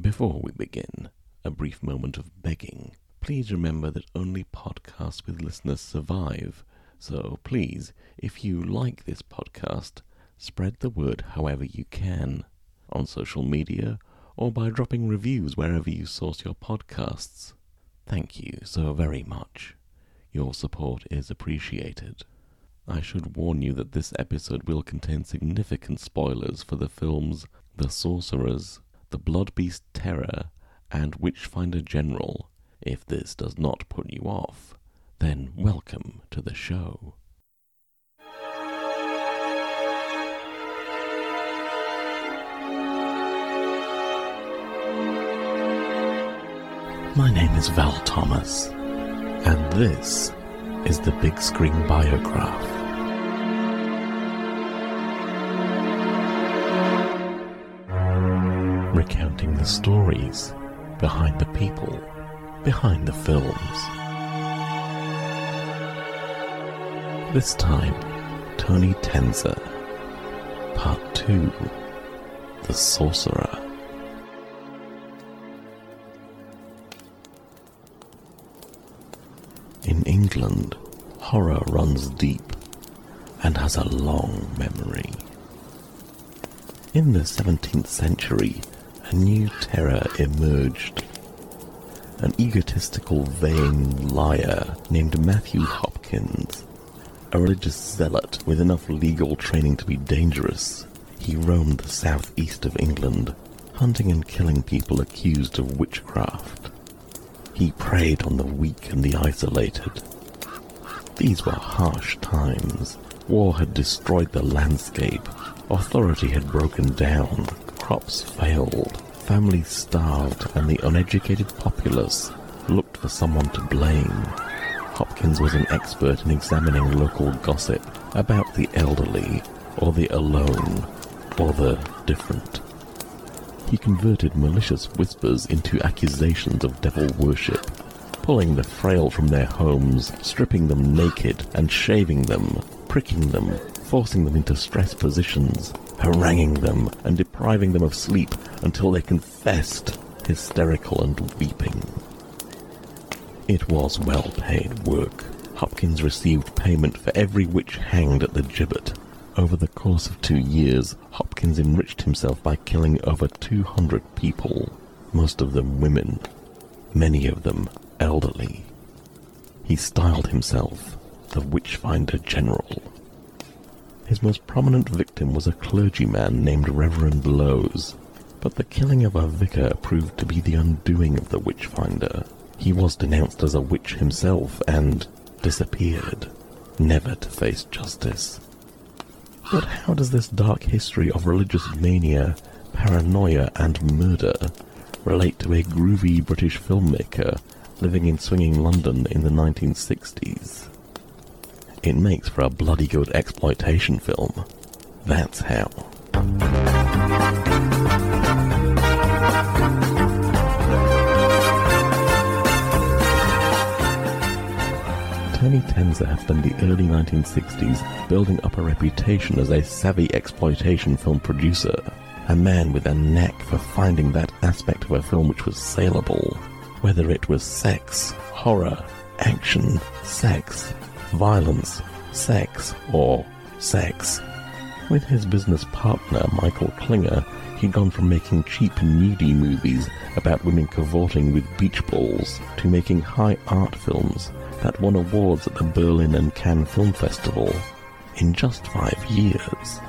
Before we begin, a brief moment of begging. Please remember that only podcasts with listeners survive. So please, if you like this podcast, spread the word however you can on social media or by dropping reviews wherever you source your podcasts. Thank you so very much. Your support is appreciated. I should warn you that this episode will contain significant spoilers for the films The Sorcerers, The Blood Beast Terror, and Witchfinder General. If this does not put you off, then welcome to the show. My name is Val Thomas, and this is the Big Screen Biograph. Recounting the stories behind the people, behind the films. This time, Tony Tenser, Part 2 The Sorcerer. In England, horror runs deep and has a long memory. In the 17th century, a new terror emerged. An egotistical, vain liar named Matthew Hopkins, a religious zealot with enough legal training to be dangerous. He roamed the southeast of England, hunting and killing people accused of witchcraft. He preyed on the weak and the isolated. These were harsh times. War had destroyed the landscape. Authority had broken down. Crops failed. Families starved, and the uneducated populace looked for someone to blame. Hopkins was an expert in examining local gossip about the elderly, or the alone, or the different. He converted malicious whispers into accusations of devil worship, pulling the frail from their homes, stripping them naked and shaving them, pricking them, forcing them into stress positions, haranguing them and depriving them of sleep until they confessed, hysterical and weeping. It was well paid work. Hopkins received payment for every witch hanged at the gibbet. Over the course of two years, Hopkins enriched himself by killing over 200 people, most of them women, many of them elderly. He styled himself the Witchfinder General. His most prominent victim was a clergyman named Reverend Lowes, but the killing of a vicar proved to be the undoing of the Witchfinder. He was denounced as a witch himself and disappeared, never to face justice. But how does this dark history of religious mania, paranoia, and murder relate to a groovy British filmmaker living in swinging London in the 1960s? It makes for a bloody good exploitation film. That's how. Tony Tenser has spent the early 1960s building up a reputation as a savvy exploitation film producer, a man with a knack for finding that aspect of a film which was saleable, whether it was sex, horror, action, sex, violence, sex, or sex. With his business partner, Michael Klinger, he'd gone from making cheap, nudie movies about women cavorting with beach balls to making high art films that won awards at the Berlin and Cannes Film Festival in just five years.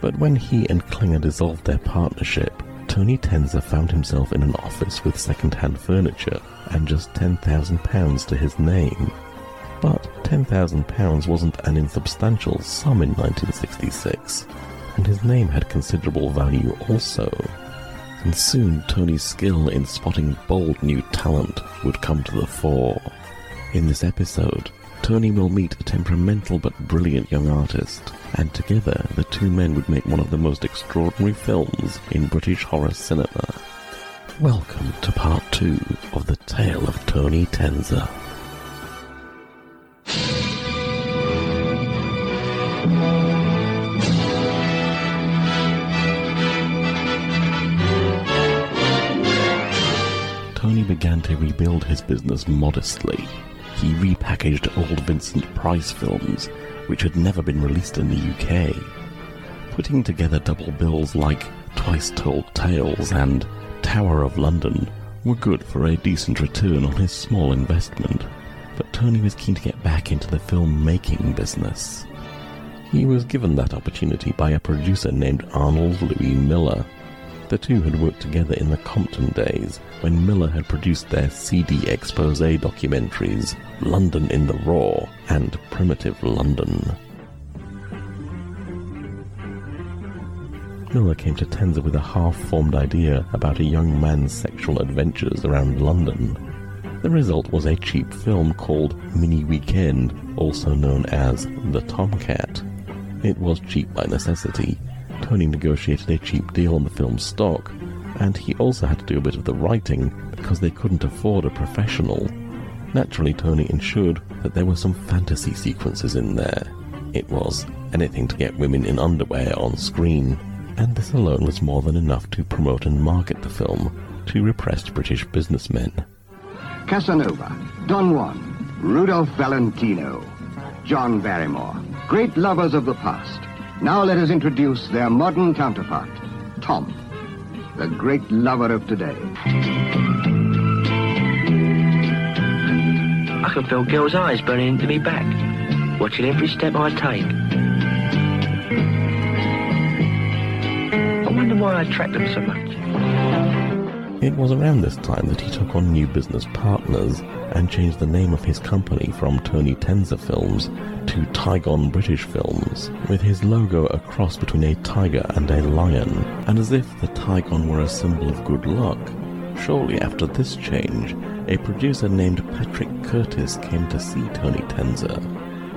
But when he and Klinger dissolved their partnership, Tony Tenser found himself in an office with second-hand furniture and just £10,000 to his name. But £10,000 wasn't an insubstantial sum in 1966, and his name had considerable value also. And soon Tony's skill in spotting bold new talent would come to the fore. In this episode, Tony will meet a temperamental but brilliant young artist, and together the two men would make one of the most extraordinary films in British horror cinema. Welcome to part two of the tale of Tony Tenser. Began to rebuild his business modestly. He repackaged old Vincent Price films, which had never been released in the UK, putting together double bills like Twice Told Tales and Tower of London were good for a decent return on his small investment, but Tony was keen to get back into the film-making business. He was given that opportunity by a producer named Arnold Louis Miller. The two had worked together in the Compton days when Miller had produced their seedy expose documentaries London in the Raw and Primitive London. Miller came to Tenser with a half-formed idea about a young man's sexual adventures around London. The result was a cheap film called Mini Weekend, also known as The Tomcat. It was cheap by necessity. Tony negotiated a cheap deal on the film's stock, and he also had to do a bit of the writing because they couldn't afford a professional. Naturally, Tony ensured that there were some fantasy sequences in there. It was anything to get women in underwear on screen and this alone was more than enough to promote and market the film to repressed British businessmen. Casanova, Don Juan, Rudolph Valentino, John Barrymore, great lovers of the past. Now let us introduce their modern counterpart, Tom, the great lover of today. I can feel girls' eyes burning into me back, watching every step I take. I wonder why I attract them so much. It was around this time that he took on new business partners and changed the name of his company from Tony Tenser Films to Tigon British Films, with his logo a cross between a tiger and a lion, and as if the Tigon were a symbol of good luck. Shortly after this change, a producer named Patrick Curtis came to see Tony Tenser,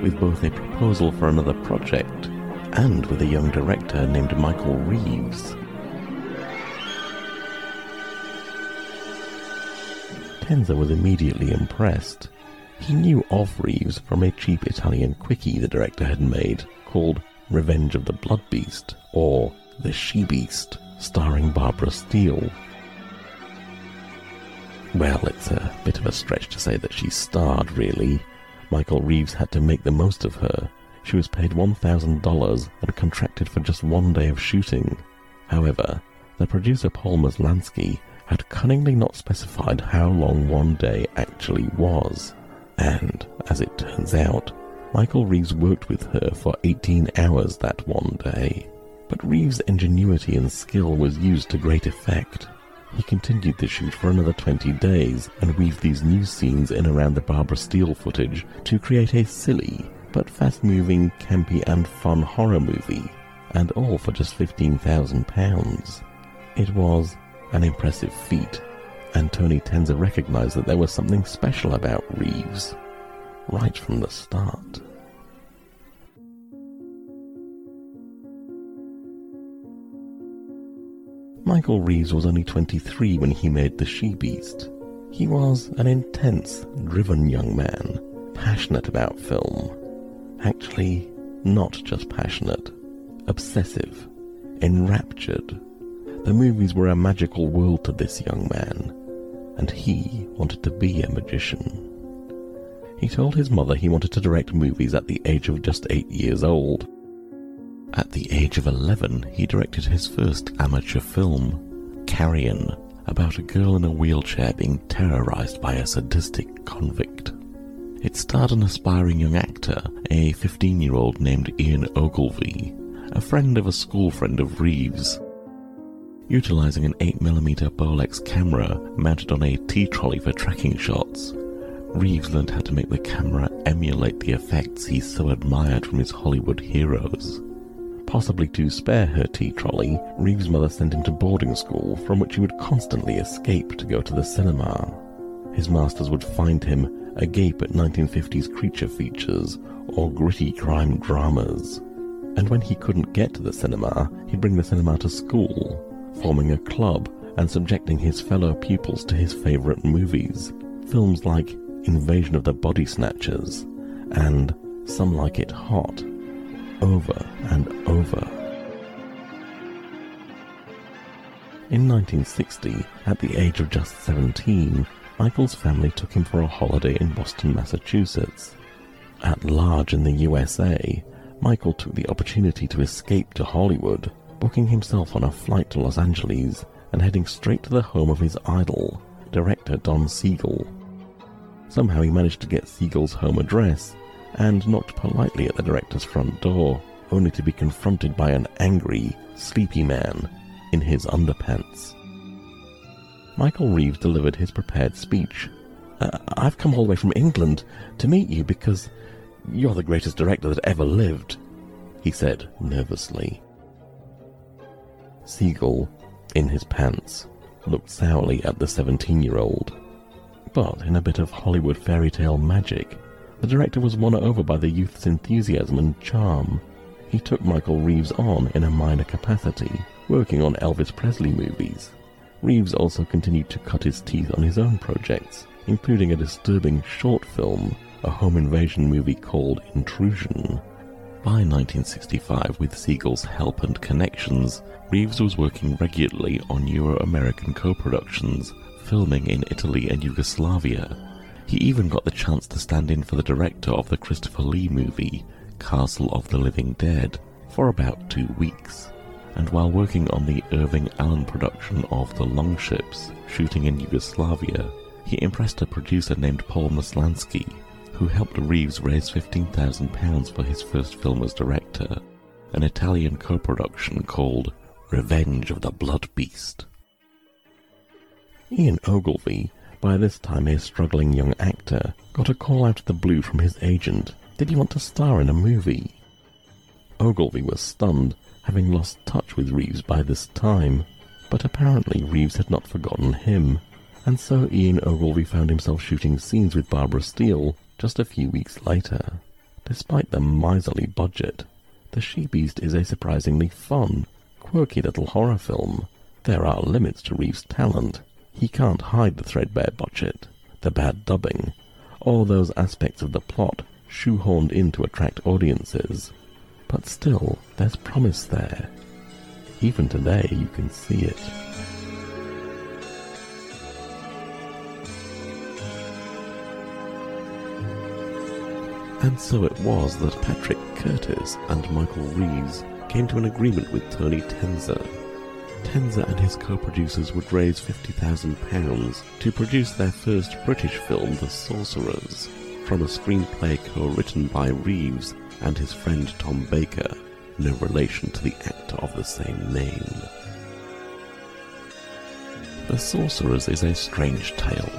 with both a proposal for another project and with a young director named Michael Reeves. Tenser was immediately impressed. He knew of Reeves from a cheap Italian quickie the director had made called Revenge of the Blood Beast or The She Beast, starring Barbara Steele. Well, it's a bit of a stretch to say that she starred, really. Michael Reeves had to make the most of her. She was paid $1,000 and contracted for just one day of shooting. However, the producer Paul Maslansky had cunningly not specified how long one day actually was. And, as it turns out, Michael Reeves worked with her for 18 hours that one day. But Reeves' ingenuity and skill was used to great effect. He continued the shoot for another 20 days and weaved these new scenes in around the Barbara Steele footage to create a silly, but fast-moving, campy and fun horror movie, and all for just £15,000. It was an impressive feat, and Tony Tenser recognized that there was something special about Reeves right from the start. Michael Reeves was only 23 when he made The She Beast. He was an intense, driven young man, passionate about film. Actually, not just passionate, obsessive, enraptured, the movies were a magical world to this young man, and he wanted to be a magician. He told his mother he wanted to direct movies at the age of just eight years old. At the age of 11, he directed his first amateur film, Carrion, about a girl in a wheelchair being terrorized by a sadistic convict. It starred an aspiring young actor, a 15 year old named Ian Ogilvy, a friend of a school friend of Reeves, Utilizing an 8mm Bolex camera mounted on a tea-trolley for tracking shots, Reeves learned how to make the camera emulate the effects he so admired from his Hollywood heroes. Possibly to spare her tea-trolley, Reeves' mother sent him to boarding school from which he would constantly escape to go to the cinema. His masters would find him agape at 1950s creature features or gritty crime dramas. And when he couldn't get to the cinema, he'd bring the cinema to school, forming a club and subjecting his fellow pupils to his favorite movies. Films like Invasion of the Body Snatchers and Some Like It Hot, over and over. In 1960, at the age of just 17, Michael's family took him for a holiday in Boston, Massachusetts. At large in the USA, Michael took the opportunity to escape to Hollywood, booking himself on a flight to Los Angeles and heading straight to the home of his idol, director Don Siegel. Somehow he managed to get Siegel's home address and knocked politely at the director's front door, only to be confronted by an angry, sleepy man in his underpants. Michael Reeves delivered his prepared speech. Uh, I've come all the way from England to meet you because you're the greatest director that ever lived, he said nervously. Siegel, in his pants, looked sourly at the 17 year old. But in a bit of Hollywood fairy tale magic, the director was won over by the youth's enthusiasm and charm. He took Michael Reeves on in a minor capacity, working on Elvis Presley movies. Reeves also continued to cut his teeth on his own projects, including a disturbing short film, a home invasion movie called Intrusion. By 1965, with Siegel's help and connections, Reeves was working regularly on Euro American co productions, filming in Italy and Yugoslavia. He even got the chance to stand in for the director of the Christopher Lee movie, Castle of the Living Dead, for about two weeks. And while working on the Irving Allen production of The Longships, shooting in Yugoslavia, he impressed a producer named Paul Maslansky, who helped Reeves raise £15,000 for his first film as director, an Italian co production called Revenge of the Blood Beast. Ian Ogilvy, by this time a struggling young actor, got a call out of the blue from his agent. Did he want to star in a movie? Ogilvy was stunned, having lost touch with Reeves by this time, but apparently Reeves had not forgotten him, and so Ian Ogilvy found himself shooting scenes with Barbara Steele just a few weeks later. Despite the miserly budget, The She Beast is a surprisingly fun, quirky little horror film. There are limits to Reeves' talent. He can't hide the threadbare budget, the bad dubbing, or those aspects of the plot shoehorned in to attract audiences. But still, there's promise there. Even today, you can see it. And so it was that Patrick Curtis and Michael Reeves came to an agreement with Tony Tenser. Tenser and his co-producers would raise £50,000 to produce their first British film, The Sorcerers, from a screenplay co-written by Reeves and his friend Tom Baker, no relation to the actor of the same name. The Sorcerers is a strange tale,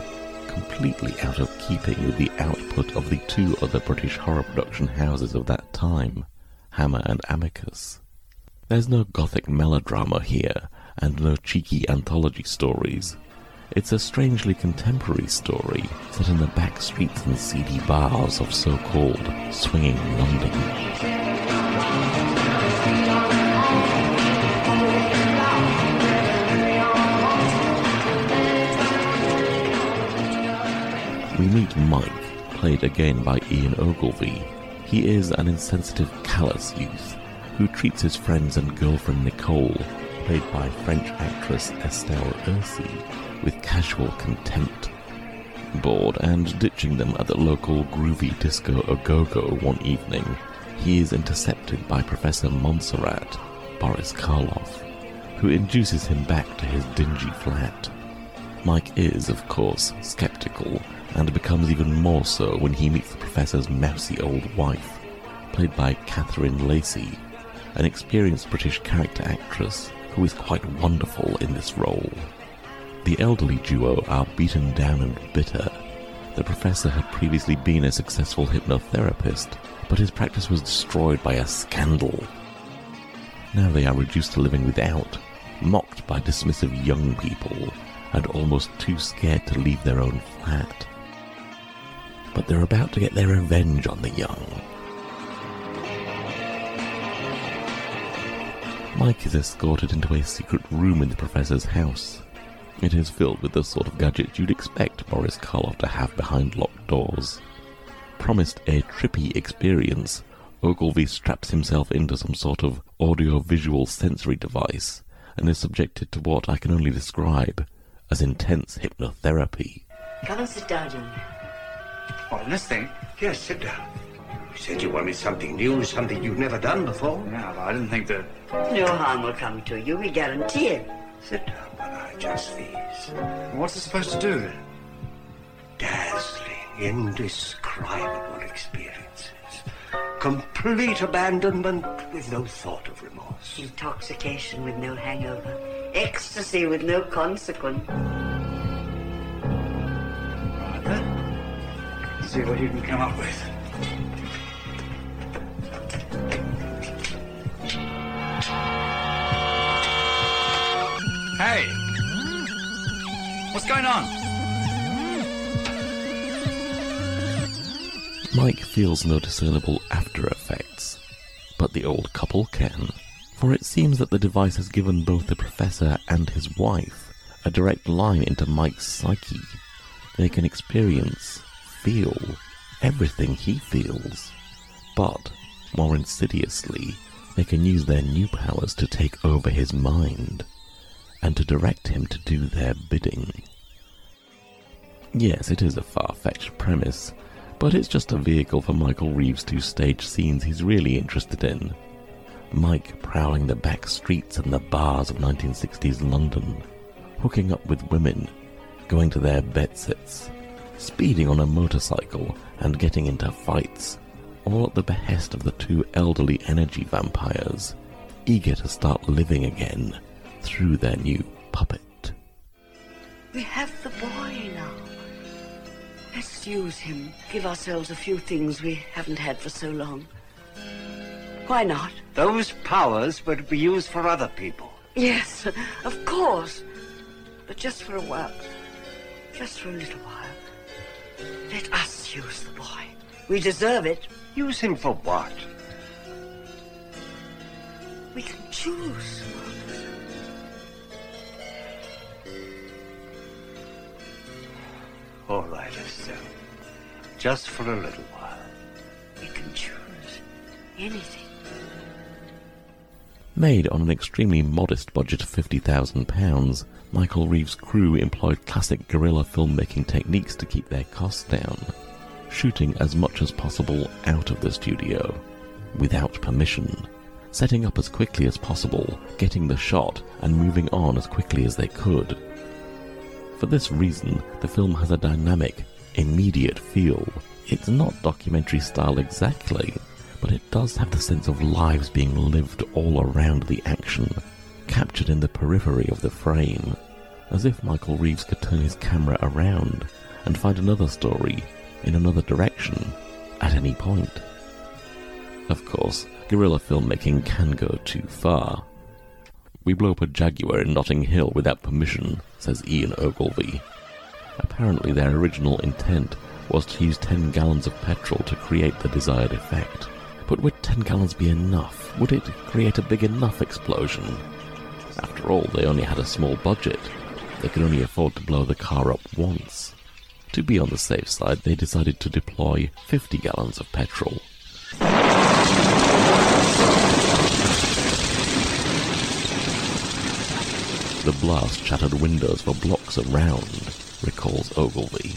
completely out of keeping with the output of the two other British horror production houses of that time, Hammer and Amicus. There's no gothic melodrama here, and no cheeky anthology stories. It's a strangely contemporary story set in the back streets and seedy bars of so-called swinging London. We meet Mike, played again by Ian Ogilvy. He is an insensitive, callous youth who treats his friends and girlfriend Nicole, played by French actress Estelle Ercy, with casual contempt. Bored and ditching them at the local groovy disco Ogogo one evening, he is intercepted by Professor Monserrat, Boris Karloff, who induces him back to his dingy flat. Mike is, of course, skeptical and becomes even more so when he meets the professor's mousy old wife, played by Catherine Lacey, an experienced British character actress who is quite wonderful in this role. The elderly duo are beaten down and bitter. The professor had previously been a successful hypnotherapist, but his practice was destroyed by a scandal. Now they are reduced to living without, mocked by dismissive young people, and almost too scared to leave their own flat but they're about to get their revenge on the young. Mike is escorted into a secret room in the professor's house. It is filled with the sort of gadgets you'd expect Boris Karloff to have behind locked doors. Promised a trippy experience, Ogilvy straps himself into some sort of audio-visual sensory device and is subjected to what I can only describe as intense hypnotherapy. Come and sit down, young What, in this thing? Yes, sit down. You said you wanted something new, something you've never done before. Yeah, but I didn't think that... No harm will come to you, we guarantee it. Sit down while I adjust these. What's it supposed to do, then? Dazzling, indescribable experiences. Complete abandonment with no thought of remorse. Intoxication with no hangover. Ecstasy with no consequence. Right then. See what you can come up with. Going on? Mike feels no discernible after effects, but the old couple can, for it seems that the device has given both the professor and his wife a direct line into Mike's psyche. They can experience, feel, everything he feels, but, more insidiously, they can use their new powers to take over his mind and to direct him to do their bidding. Yes, it is a far-fetched premise, but it's just a vehicle for Michael Reeves to stage scenes he's really interested in. Mike prowling the back streets and the bars of 1960s London, hooking up with women, going to their bedsits, speeding on a motorcycle and getting into fights, all at the behest of the two elderly energy vampires, eager to start living again through their new puppet. We have the boy Use him. Give ourselves a few things we haven't had for so long. Why not? Those powers to be used for other people. Yes, of course. But just for a while. Just for a little while. Let us use the boy. We deserve it. Use him for what? We can choose. All right, Estelle. Just for a little while. We can choose anything. Made on an extremely modest budget of £50,000, Michael Reeves' crew employed classic guerrilla filmmaking techniques to keep their costs down, shooting as much as possible out of the studio, without permission, setting up as quickly as possible, getting the shot, and moving on as quickly as they could. For this reason, the film has a dynamic, immediate feel. It's not documentary style exactly, but it does have the sense of lives being lived all around the action, captured in the periphery of the frame, as if Michael Reeves could turn his camera around and find another story in another direction at any point. Of course, guerrilla filmmaking can go too far. We blow up a Jaguar in Notting Hill without permission, says Ian Ogilvy. Apparently, their original intent was to use 10 gallons of petrol to create the desired effect. But would 10 gallons be enough? Would it create a big enough explosion? After all, they only had a small budget. They could only afford to blow the car up once. To be on the safe side, they decided to deploy 50 gallons of petrol. The blast shattered windows for blocks around, recalls Ogilvy.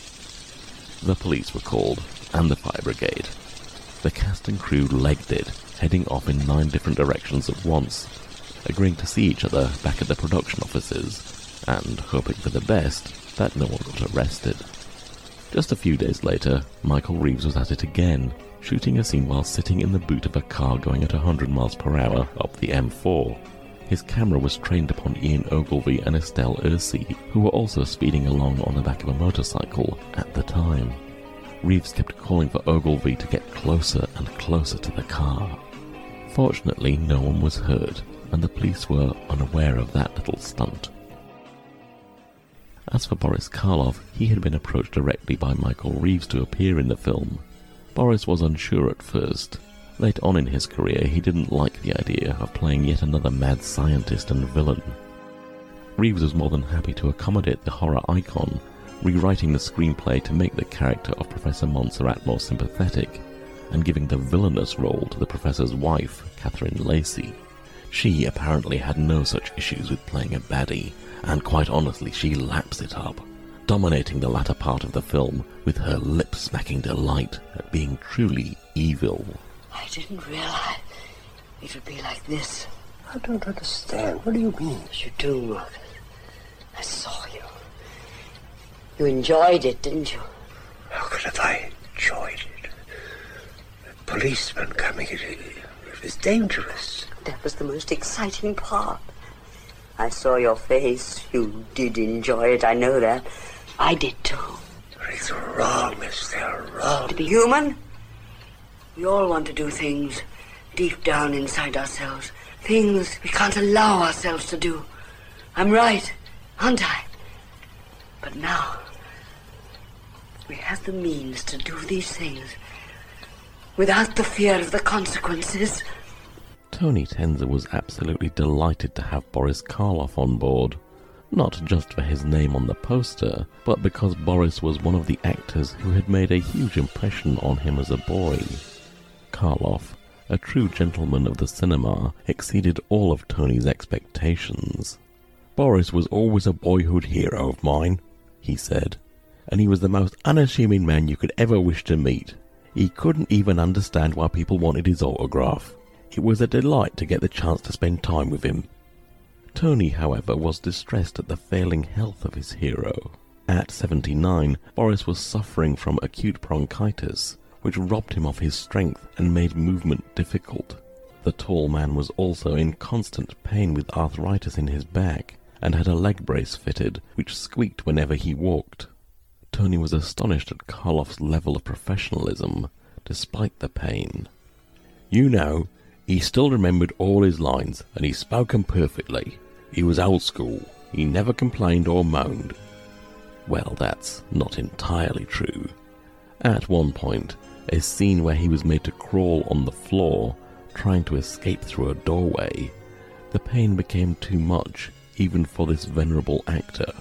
The police were called, and the fire brigade. The cast and crew legged it, heading off in nine different directions at once, agreeing to see each other back at the production offices, and hoping for the best that no one got arrested. Just a few days later, Michael Reeves was at it again, shooting a scene while sitting in the boot of a car going at 100 miles per hour up the M4. His camera was trained upon Ian Ogilvy and Estelle Ercy, who were also speeding along on the back of a motorcycle at the time. Reeves kept calling for Ogilvy to get closer and closer to the car. Fortunately, no one was hurt, and the police were unaware of that little stunt. As for Boris Karloff, he had been approached directly by Michael Reeves to appear in the film. Boris was unsure at first. Late on in his career, he didn't like the idea of playing yet another mad scientist and villain. Reeves was more than happy to accommodate the horror icon, rewriting the screenplay to make the character of Professor Monserrat more sympathetic, and giving the villainous role to the professor's wife, Catherine Lacey. She apparently had no such issues with playing a baddie, and quite honestly, she laps it up, dominating the latter part of the film with her lip smacking delight at being truly evil. I didn't realize it would be like this. I don't understand. What do you mean? You do, Marcus. I saw you. You enjoyed it, didn't you? How could have I enjoyed it? A policeman coming, it, it was dangerous. That was the most exciting part. I saw your face. You did enjoy it, I know that. I did too. It's wrong, miss. They're wrong. To be human, we all want to do things deep down inside ourselves. Things we can't allow ourselves to do. I'm right, aren't I? But now, we have the means to do these things without the fear of the consequences. Tony Tenser was absolutely delighted to have Boris Karloff on board. Not just for his name on the poster, but because Boris was one of the actors who had made a huge impression on him as a boy. Karloff, a true gentleman of the cinema, exceeded all of Tony's expectations. Boris was always a boyhood hero of mine, he said, and he was the most unassuming man you could ever wish to meet. He couldn't even understand why people wanted his autograph. It was a delight to get the chance to spend time with him. Tony, however, was distressed at the failing health of his hero. At 79, Boris was suffering from acute bronchitis, which robbed him of his strength and made movement difficult. The tall man was also in constant pain with arthritis in his back and had a leg brace fitted, which squeaked whenever he walked. Tony was astonished at Karloff's level of professionalism, despite the pain. You know, he still remembered all his lines, and he spoke 'em perfectly. He was old school. He never complained or moaned. Well, that's not entirely true. At one point, a scene where he was made to crawl on the floor, trying to escape through a doorway, the pain became too much, even for this venerable actor.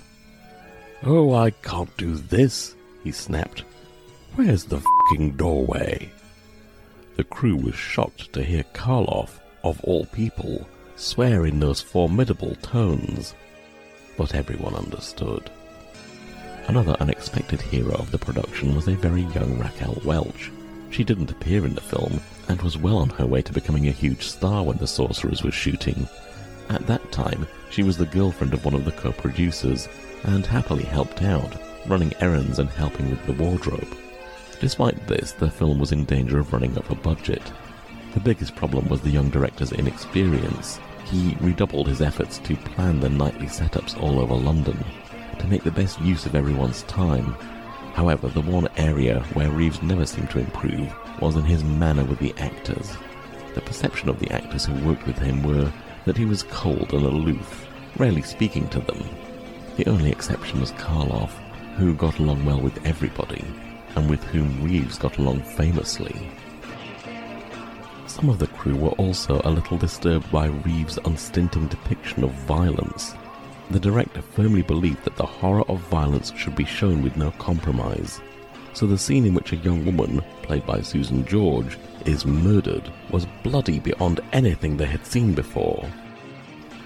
Oh, I can't do this, he snapped. Where's the fing doorway? The crew was shocked to hear Karloff, of all people, swear in those formidable tones. But everyone understood. Another unexpected hero of the production was a very young Raquel Welch. She didn't appear in the film and was well on her way to becoming a huge star when The Sorcerers was shooting. At that time, she was the girlfriend of one of the co-producers and happily helped out, running errands and helping with the wardrobe. Despite this, the film was in danger of running up a budget. The biggest problem was the young director's inexperience. He redoubled his efforts to plan the nightly setups all over London, to make the best use of everyone's time. However, the one area where Reeves never seemed to improve was in his manner with the actors. The perception of the actors who worked with him were that he was cold and aloof, rarely speaking to them. The only exception was Karloff, who got along well with everybody, and with whom Reeves got along famously. Some of the crew were also a little disturbed by Reeves' unstinting depiction of violence. The director firmly believed that the horror of violence should be shown with no compromise. So the scene in which a young woman, played by Susan George, is murdered was bloody beyond anything they had seen before.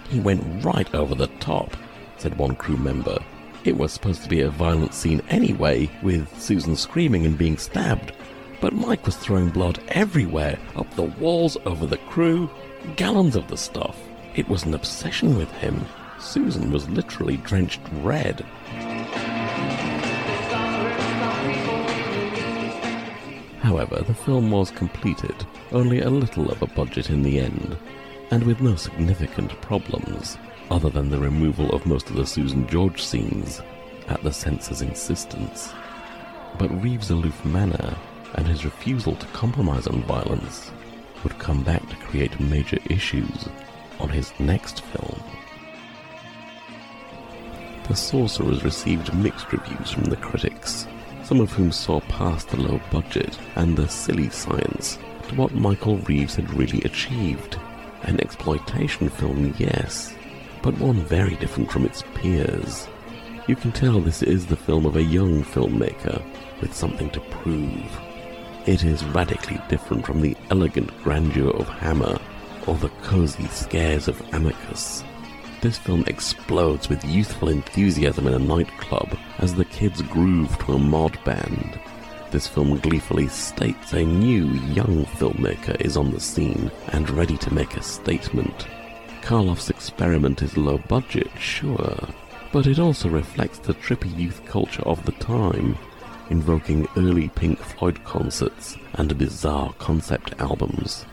He went right over the top, said one crew member. It was supposed to be a violent scene anyway, with Susan screaming and being stabbed. But Mike was throwing blood everywhere, up the walls, over the crew, gallons of the stuff. It was an obsession with him. Susan was literally drenched red. However, the film was completed, only a little of a budget in the end, and with no significant problems, other than the removal of most of the Susan George scenes, at the censor's insistence. But Reeves' aloof manner and his refusal to compromise on violence would come back to create major issues on his next film. The Sorcerers received mixed reviews from the critics, some of whom saw past the low budget and the silly science to what Michael Reeves had really achieved. An exploitation film, yes, but one very different from its peers. You can tell this is the film of a young filmmaker with something to prove. It is radically different from the elegant grandeur of Hammer or the cozy scares of Amicus. This film explodes with youthful enthusiasm in a nightclub as the kids groove to a mod band. This film gleefully states a new, young filmmaker is on the scene and ready to make a statement. Karloff's experiment is low budget, sure, but it also reflects the trippy youth culture of the time, invoking early Pink Floyd concerts and bizarre concept albums.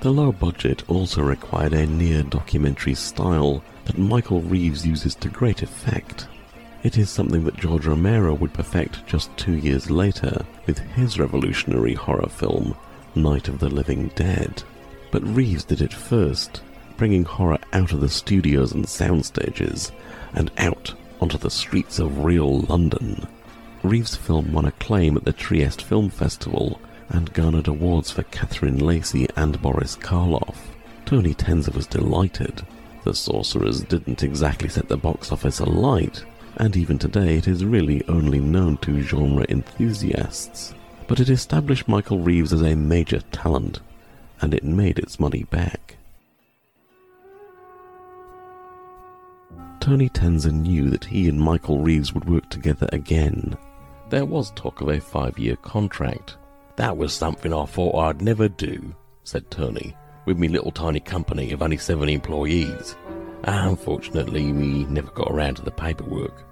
The low budget also required a near documentary style that Michael Reeves uses to great effect. It is something that George Romero would perfect just two years later with his revolutionary horror film, Night of the Living Dead. But Reeves did it first, bringing horror out of the studios and sound stages and out onto the streets of real London. Reeves' film won acclaim at the Trieste Film Festival and garnered awards for Catherine Lacey and Boris Karloff. Tony Tenser was delighted. The Sorcerers didn't exactly set the box office alight, and even today it is really only known to genre enthusiasts. But it established Michael Reeves as a major talent, and it made its money back. Tony Tenser knew that he and Michael Reeves would work together again. There was talk of a five year contract, that was something I thought I'd never do, said Tony, with me little tiny company of only seven employees. Unfortunately, we never got around to the paperwork.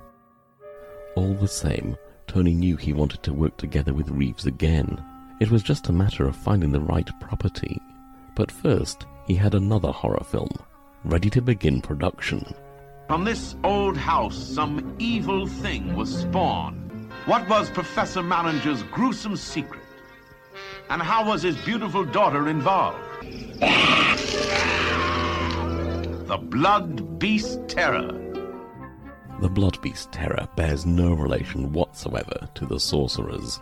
All the same, Tony knew he wanted to work together with Reeves again. It was just a matter of finding the right property. But first, he had another horror film, ready to begin production. From this old house, some evil thing was spawned. What was Professor Mallinger's gruesome secret? And how was his beautiful daughter involved? the Blood Beast Terror. The Blood Beast Terror bears no relation whatsoever to the Sorcerers.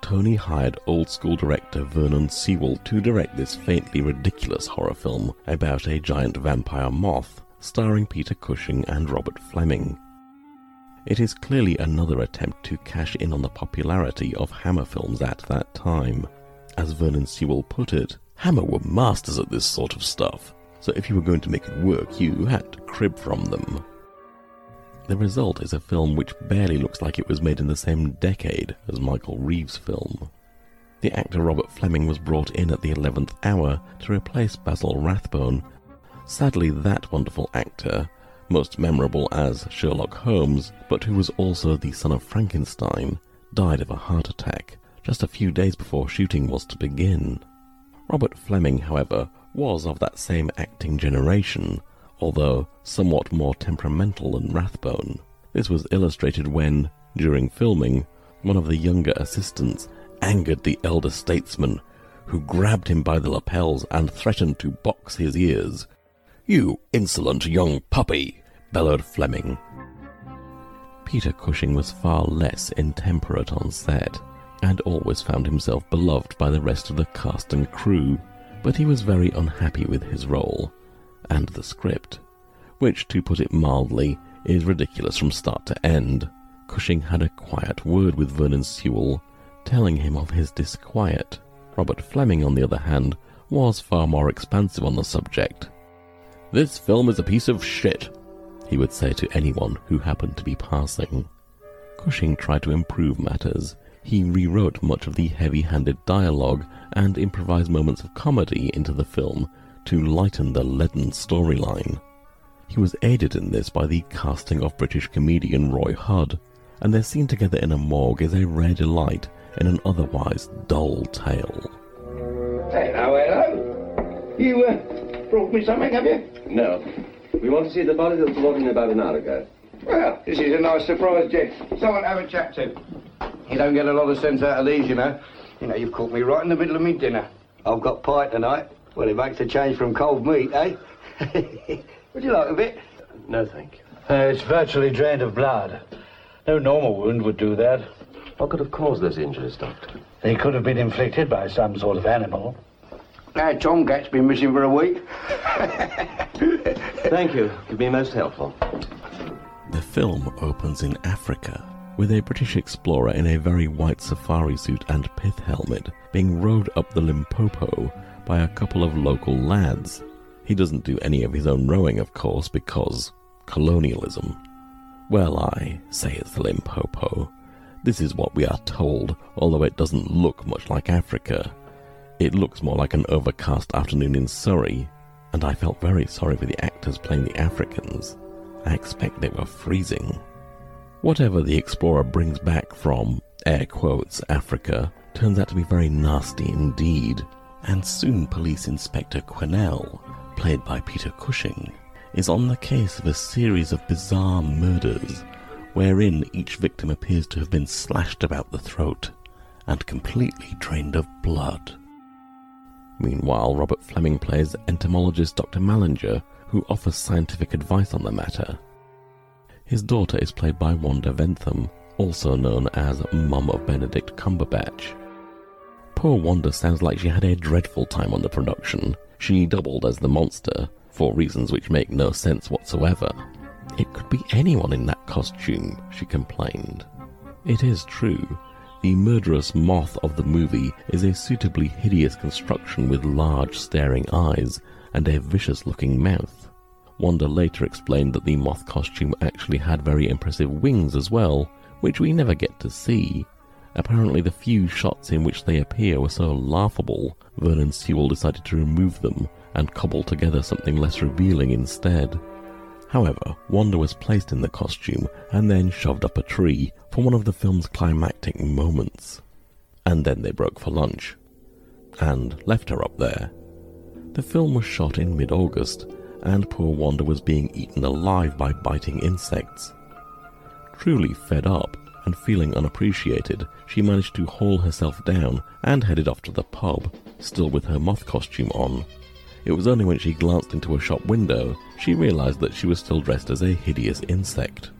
Tony hired old school director Vernon Sewell to direct this faintly ridiculous horror film about a giant vampire moth, starring Peter Cushing and Robert Flemyng. It is clearly another attempt to cash in on the popularity of Hammer films at that time. As Vernon Sewell put it, Hammer were masters at this sort of stuff, so if you were going to make it work, you had to crib from them. The result is a film which barely looks like it was made in the same decade as Michael Reeves' film. The actor Robert Flemyng was brought in at the 11th hour to replace Basil Rathbone. Sadly, that wonderful actor most memorable as Sherlock Holmes, but who was also the son of Frankenstein, died of a heart attack just a few days before shooting was to begin. Robert Flemyng, however, was of that same acting generation, although somewhat more temperamental than Rathbone. This was illustrated when, during filming, one of the younger assistants angered the elder statesman, who grabbed him by the lapels and threatened to box his ears. You insolent young puppy, bellowed Flemyng. Peter Cushing was far less intemperate on set, and always found himself beloved by the rest of the cast and crew, but he was very unhappy with his role, and the script, which, to put it mildly, is ridiculous from start to end. Cushing had a quiet word with Vernon Sewell, telling him of his disquiet. Robert Flemyng, on the other hand, was far more expansive on the subject, this film is a piece of shit, he would say to anyone who happened to be passing. Cushing tried to improve matters. He rewrote much of the heavy handed dialogue and improvised moments of comedy into the film to lighten the leaden storyline. He was aided in this by the casting of British comedian Roy Hudd, and their scene together in a morgue is a rare delight in an otherwise dull tale. Hello, hello. You, uh, brought me something, have you? No. We want to see the body that was brought in about an hour ago. Well, this is a nice surprise, Jeff. Someone to have a chat to. You don't get a lot of sense out of these, you know. You know, you've caught me right in the middle of me dinner. I've got pie tonight. Well, it makes a change from cold meat, eh? Would you like a bit? No, thank you. Uh, it's virtually drained of blood. No normal wound would do that. What could have caused those injuries, Doctor? They could have been inflicted by some sort of animal. Now, Tomcat's been missing for a week. Thank you. You've been most helpful. The film opens in Africa, with a British explorer in a very white safari suit and pith helmet being rowed up the Limpopo by a couple of local lads. He doesn't do any of his own rowing, of course, because colonialism. Well, I say it's the Limpopo. This is what we are told, although it doesn't look much like Africa. It looks more like an overcast afternoon in Surrey, and I felt very sorry for the actors playing the Africans. I expect they were freezing. Whatever the explorer brings back from, air quotes, Africa, turns out to be very nasty indeed, and soon Police Inspector Quinnell, played by Peter Cushing, is on the case of a series of bizarre murders wherein each victim appears to have been slashed about the throat and completely drained of blood. Meanwhile, Robert Flemyng plays entomologist Dr. Mallinger, who offers scientific advice on the matter. His daughter is played by Wanda Ventham, also known as Mum of Benedict Cumberbatch. Poor Wanda sounds like she had a dreadful time on the production. She doubled as the monster, for reasons which make no sense whatsoever. It could be anyone in that costume, she complained. It is true. The murderous moth of the movie is a suitably hideous construction with large staring eyes and a vicious looking mouth. Wanda later explained that the moth costume actually had very impressive wings as well, which we never get to see. Apparently, the few shots in which they appear were so laughable, Vernon Sewell decided to remove them and cobble together something less revealing instead. However, Wanda was placed in the costume and then shoved up a tree for one of the film's climactic moments. And then they broke for lunch. And left her up there. The film was shot in mid August, and poor Wanda was being eaten alive by biting insects. Truly fed up and feeling unappreciated, she managed to haul herself down and headed off to the pub, still with her moth costume on. It was only when she glanced into a shop window she realized that she was still dressed as a hideous insect.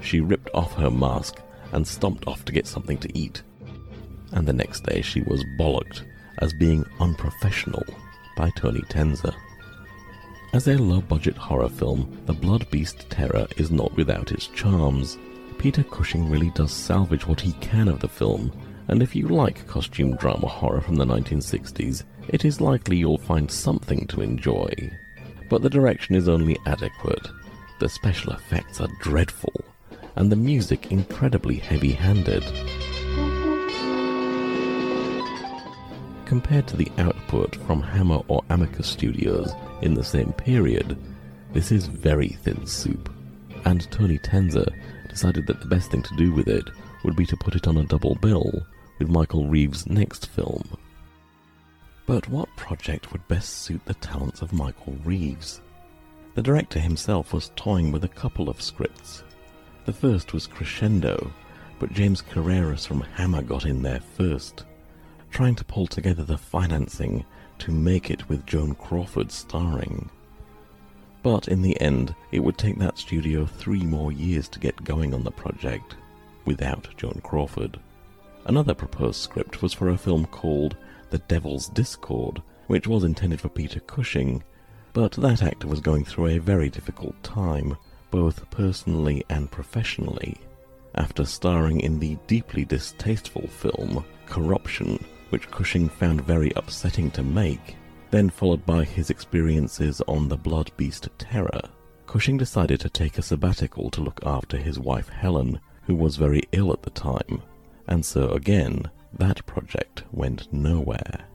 She ripped off her mask and stomped off to get something to eat. And the next day she was bollocked as being unprofessional by Tony Tenser. As a low budget horror film, The Blood Beast Terror is not without its charms. Peter Cushing really does salvage what he can of the film, and if you like costume drama horror from the 1960s, it is likely you'll find something to enjoy. But the direction is only adequate. The special effects are dreadful, and the music incredibly heavy handed. Compared to the output from Hammer or Amicus Studios in the same period, this is very thin soup, and Tony Tenser decided that the best thing to do with it would be to put it on a double bill with Michael Reeves' next film. But what project would best suit the talents of Michael Reeves? The director himself was toying with a couple of scripts. The first was Crescendo, but James Carreras from Hammer got in there first, trying to pull together the financing to make it with Joan Crawford starring. But in the end, it would take that studio three more years to get going on the project, without Joan Crawford. Another proposed script was for a film called The Devil's Discord, which was intended for Peter Cushing, but that actor was going through a very difficult time, both personally and professionally, after starring in the deeply distasteful film Corruption, which Cushing found very upsetting to make, then followed by his experiences on The Blood Beast Terror. Cushing decided to take a sabbatical to look after his wife Helen, who was very ill at the time, and so again, that project went nowhere.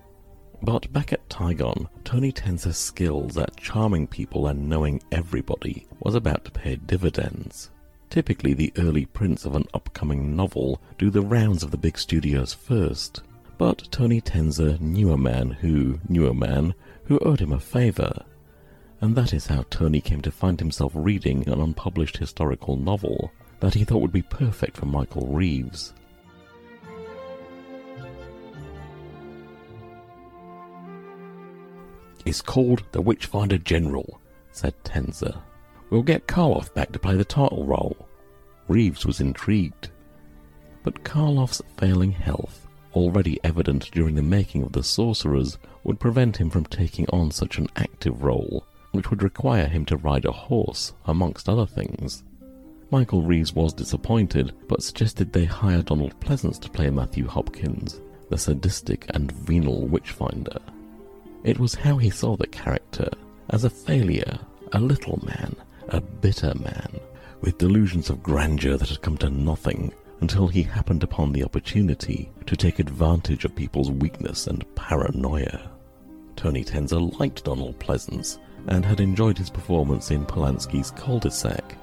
But back at Tigon, Tony Tenser's skills at charming people and knowing everybody was about to pay dividends. Typically, the early prints of an upcoming novel do the rounds of the big studios first, but Tony Tenser knew a man who knew a man who owed him a favor. And that is how Tony came to find himself reading an unpublished historical novel that he thought would be perfect for Michael Reeves. It's called The Witchfinder General, said Tenser. We'll get Karloff back to play the title role. Reeves was intrigued. But Karloff's failing health, already evident during the making of The Sorcerers, would prevent him from taking on such an active role, which would require him to ride a horse, amongst other things. Michael Reeves was disappointed, but suggested they hire Donald Pleasence to play Matthew Hopkins, the sadistic and venal witchfinder. It was how he saw the character, as a failure, a little man, a bitter man, with delusions of grandeur that had come to nothing until he happened upon the opportunity to take advantage of people's weakness and paranoia. Tony Tenser liked Donald Pleasence and had enjoyed his performance in Polanski's Cul-de-sac.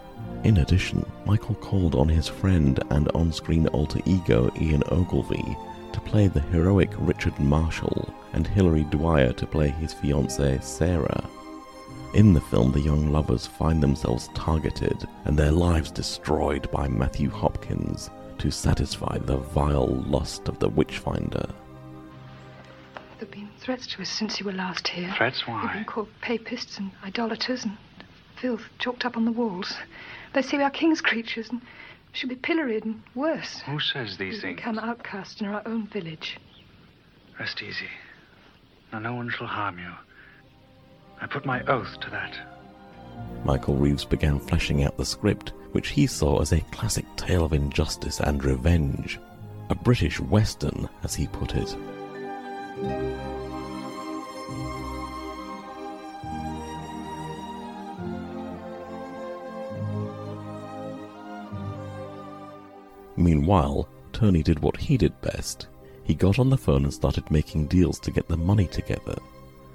In addition, Michael called on his friend and on-screen alter ego Ian Ogilvy to play the heroic Richard Marshall and Hilary Dwyer to play his fiancée Sarah. In the film, the young lovers find themselves targeted and their lives destroyed by Matthew Hopkins to satisfy the vile lust of the witchfinder. There have been threats to us since you were last here. Threats? Why? We've Why? been called papists and idolaters and filth chalked up on the walls. They say we are king's creatures and should be pilloried and worse. Who says these We've things? become outcast in our own village. Rest easy. Now, no one shall harm you. I put my oath to that. Michael Reeves began fleshing out the script, which he saw as a classic tale of injustice and revenge. A British Western, as he put it. Meanwhile, Tony did what he did best. He got on the phone and started making deals to get the money together.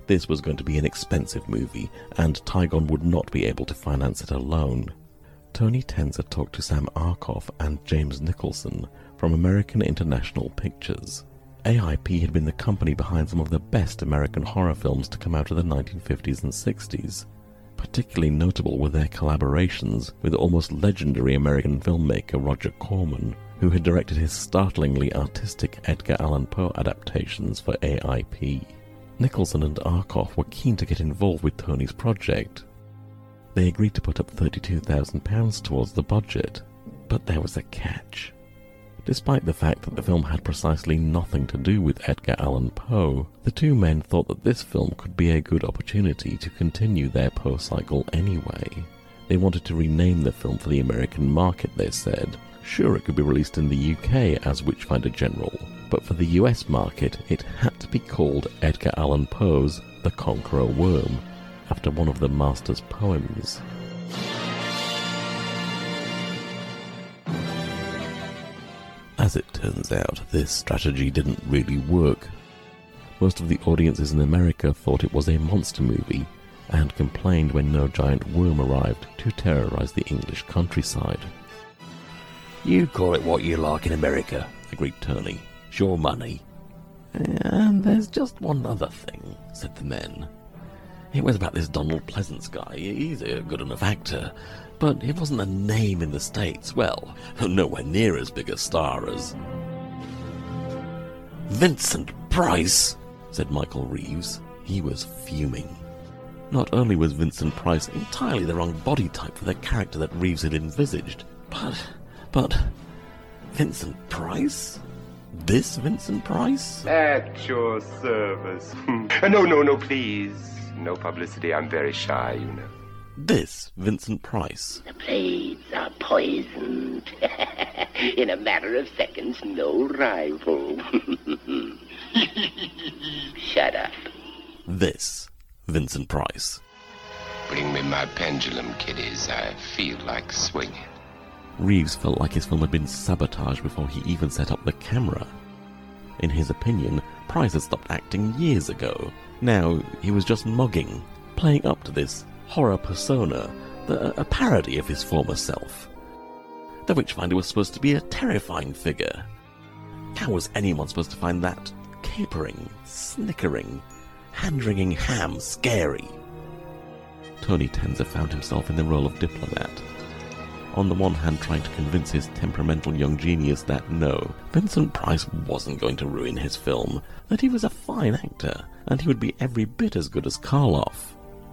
This was going to be an expensive movie, and Tigon would not be able to finance it alone. Tony Tenser talked to Sam Arkoff and James Nicholson from American International Pictures. AIP had been the company behind some of the best American horror films to come out of the 1950s and 60s. Particularly notable were their collaborations with almost legendary American filmmaker Roger Corman, who had directed his startlingly artistic Edgar Allan Poe adaptations for AIP. Nicholson and Arkoff were keen to get involved with Tony's project. They agreed to put up £32,000 towards the budget, but there was a catch. Despite the fact that the film had precisely nothing to do with Edgar Allan Poe, the two men thought that this film could be a good opportunity to continue their Poe cycle anyway. They wanted to rename the film for the American market, they said. Sure, it could be released in the UK as Witchfinder General, but for the US market, it had to be called Edgar Allan Poe's The Conqueror Worm, after one of the master's poems. As it turns out, this strategy didn't really work. Most of the audiences in America thought it was a monster movie and complained when no giant worm arrived to terrorize the English countryside. You call it what you like in America, agreed Tony. It's your money. And there's just one other thing, said the men. It was about this Donald Pleasence guy. He's a good enough actor, but he wasn't a name in the States. Well, nowhere near as big a star as. Vincent Price, said Michael Reeves. He was fuming. Not only was Vincent Price entirely the wrong body type for the character that Reeves had envisaged, but. but. Vincent Price? This Vincent Price? At your service. no, no, no, please. No publicity. I'm very shy, you know. This Vincent Price. The blades are poisoned. In a matter of seconds, no rival. Shut up. This Vincent Price. Bring me my pendulum, kiddies. I feel like swinging. Reeves felt like his film had been sabotaged before he even set up the camera. In his opinion, Price had stopped acting years ago. Now he was just mugging, playing up to this horror persona, the, a parody of his former self. The Witchfinder was supposed to be a terrifying figure. How was anyone supposed to find that capering, snickering, hand-wringing ham scary? Tony Tenser found himself in the role of diplomat. On the one hand, trying to convince his temperamental young genius that no, Vincent Price wasn't going to ruin his film, that he was a fine actor, and he would be every bit as good as Karloff.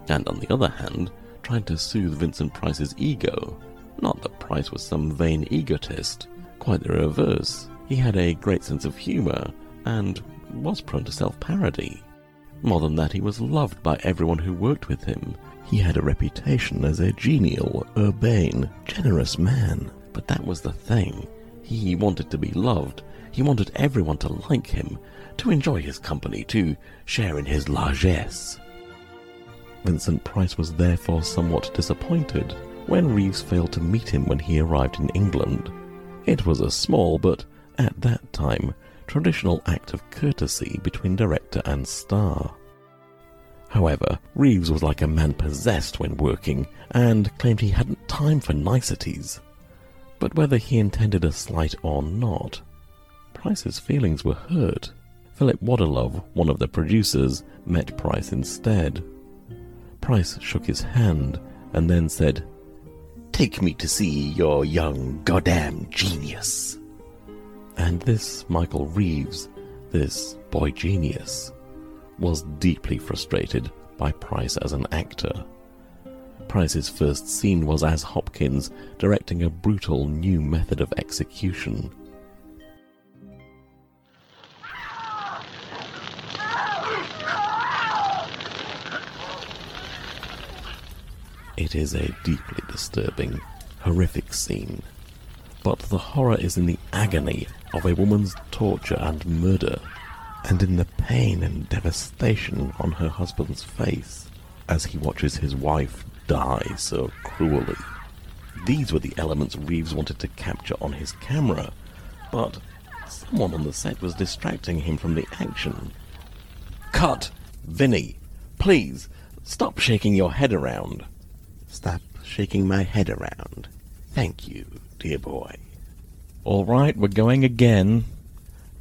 And on the other hand, tried to soothe Vincent Price's ego. Not that Price was some vain egotist, quite the reverse. He had a great sense of humor, and was prone to self-parody. More than that, he was loved by everyone who worked with him. He had a reputation as a genial, urbane, generous man. But that was the thing. He wanted to be loved. He wanted everyone to like him, to enjoy his company, to share in his largesse. Vincent Price was therefore somewhat disappointed when Reeves failed to meet him when he arrived in England. It was a small but, at that time, traditional act of courtesy between director and star. However, Reeves was like a man possessed when working and claimed he hadn't time for niceties. But whether he intended a slight or not, Price's feelings were hurt. Philip Waddilove, one of the producers, met Price instead. Price shook his hand and then said, Take me to see your young goddamn genius. And this Michael Reeves, this boy genius, was deeply frustrated by Price as an actor. Price's first scene was as Hopkins directing a brutal new method of execution. It is a deeply disturbing, horrific scene. But the horror is in the agony of a woman's torture and murder and in the pain and devastation on her husband's face as he watches his wife die so cruelly. These were the elements Reeves wanted to capture on his camera, but someone on the set was distracting him from the action. Cut! Vinny, please, stop shaking your head around. Stop shaking my head around. Thank you, dear boy. All right, we're going again.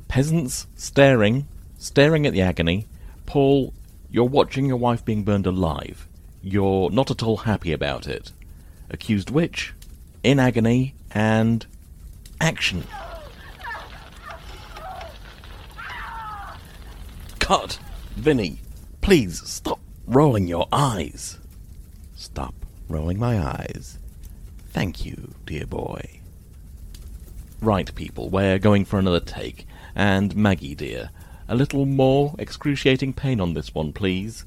Peasants staring, staring at the agony. Paul, you're watching your wife being burned alive. You're not at all happy about it. Accused witch, in agony, and action. Cut! Vinny, please stop rolling your eyes. Stop rolling my eyes. Thank you, dear boy. Right, people, we're going for another take. And Maggie, dear, a little more excruciating pain on this one, please.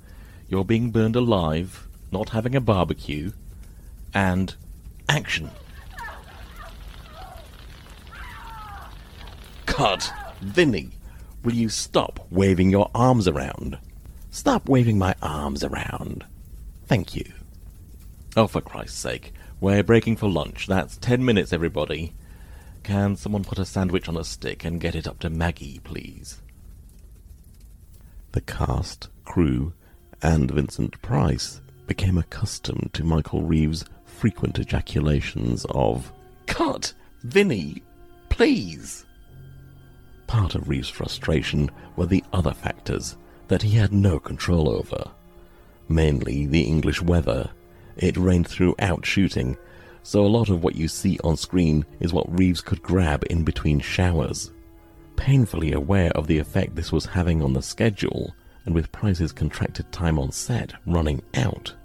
You're being burned alive, not having a barbecue. And action. Cut! Vinny, will you stop waving your arms around? Stop waving my arms around. Thank you. Oh, for Christ's sake. We're breaking for lunch. That's ten minutes, everybody. Can someone put a sandwich on a stick and get it up to Maggie, please? The cast, crew, and Vincent Price became accustomed to Michael Reeves' frequent ejaculations of, Cut! Vinny! Please! Part of Reeves' frustration were the other factors that he had no control over. Mainly the English weather. It rained throughout shooting, so a lot of what you see on screen is what Reeves could grab in between showers. Painfully aware of the effect this was having on the schedule, and with Price's contracted time on set running out,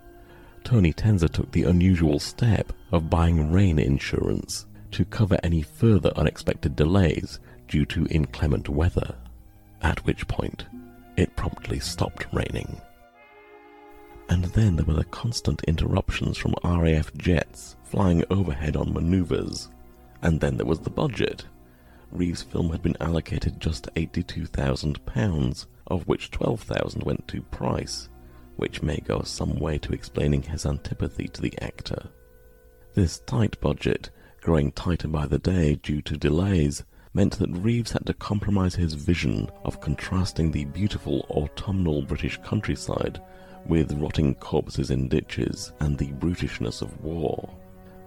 Tony Tenser took the unusual step of buying rain insurance to cover any further unexpected delays due to inclement weather, at which point it promptly stopped raining. And then there were the constant interruptions from RAF jets flying overhead on maneuvers. And then there was the budget. Reeves' film had been allocated just £82,000, of which 12000 went to Price, which may go some way to explaining his antipathy to the actor. This tight budget, growing tighter by the day due to delays, meant that Reeves had to compromise his vision of contrasting the beautiful autumnal British countryside with rotting corpses in ditches and the brutishness of war.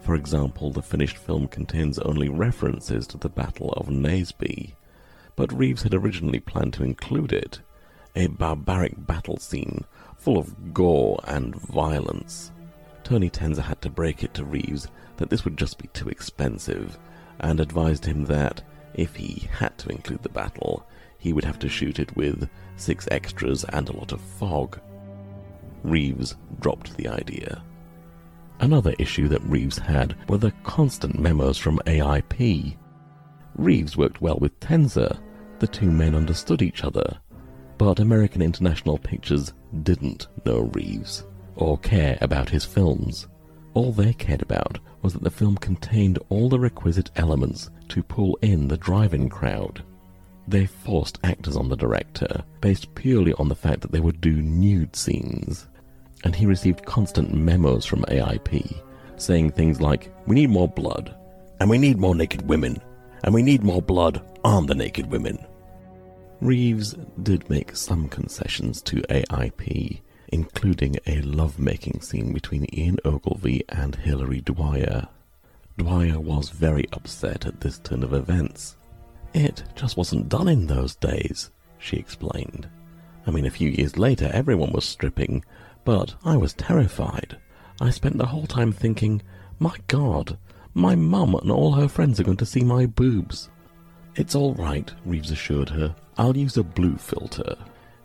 For example, the finished film contains only references to the Battle of Naseby, but Reeves had originally planned to include it, a barbaric battle scene full of gore and violence. Tony Tenser had to break it to Reeves that this would just be too expensive, and advised him that, if he had to include the battle, he would have to shoot it with six extras and a lot of fog. Reeves dropped the idea. Another issue that Reeves had were the constant memos from AIP. Reeves worked well with Tenser, the two men understood each other, but American International Pictures didn't know Reeves or care about his films. All they cared about was that the film contained all the requisite elements to pull in the drive-in crowd. They forced actors on the director, based purely on the fact that they would do nude scenes. And he received constant memos from AIP saying things like, We need more blood, and we need more naked women, and we need more blood on the naked women. Reeves did make some concessions to AIP, including a love-making scene between Ian Ogilvy and Hilary Dwyer. Dwyer was very upset at this turn of events. It just wasn't done in those days, she explained. I mean, a few years later, everyone was stripping, but I was terrified. I spent the whole time thinking, my God, my mum and all her friends are going to see my boobs. It's all right, Reeves assured her. I'll use a blue filter.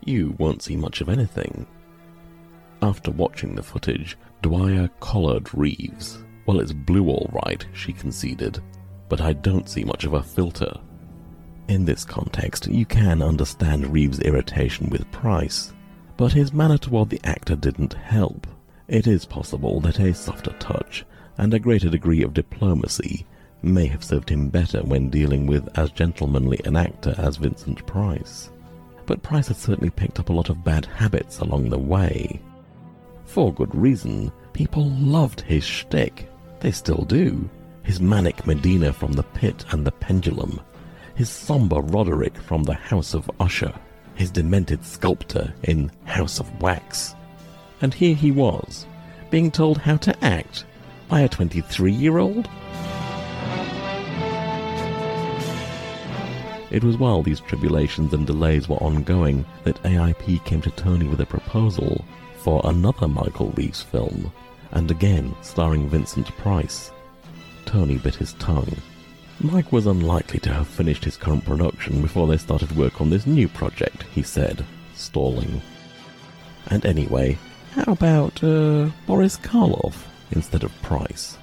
You won't see much of anything. After watching the footage, Dwyer collared Reeves. Well, it's blue all right, she conceded, but I don't see much of a filter. In this context, you can understand Reeves' irritation with Price, but his manner toward the actor didn't help. It is possible that a softer touch and a greater degree of diplomacy may have served him better when dealing with as gentlemanly an actor as Vincent Price. But Price had certainly picked up a lot of bad habits along the way. For good reason, people loved his shtick. They still do. His manic Medina from The Pit and the Pendulum, his somber Roderick from The House of Usher, his demented sculptor in House of Wax. And here he was, being told how to act by a 23 year old? It was while these tribulations and delays were ongoing that AIP came to Tony with a proposal for another Michael Reeves film, and again starring Vincent Price. Tony bit his tongue. Mike was unlikely to have finished his current production before they started work on this new project, he said, stalling. And anyway, how about uh, Boris Karloff instead of Price?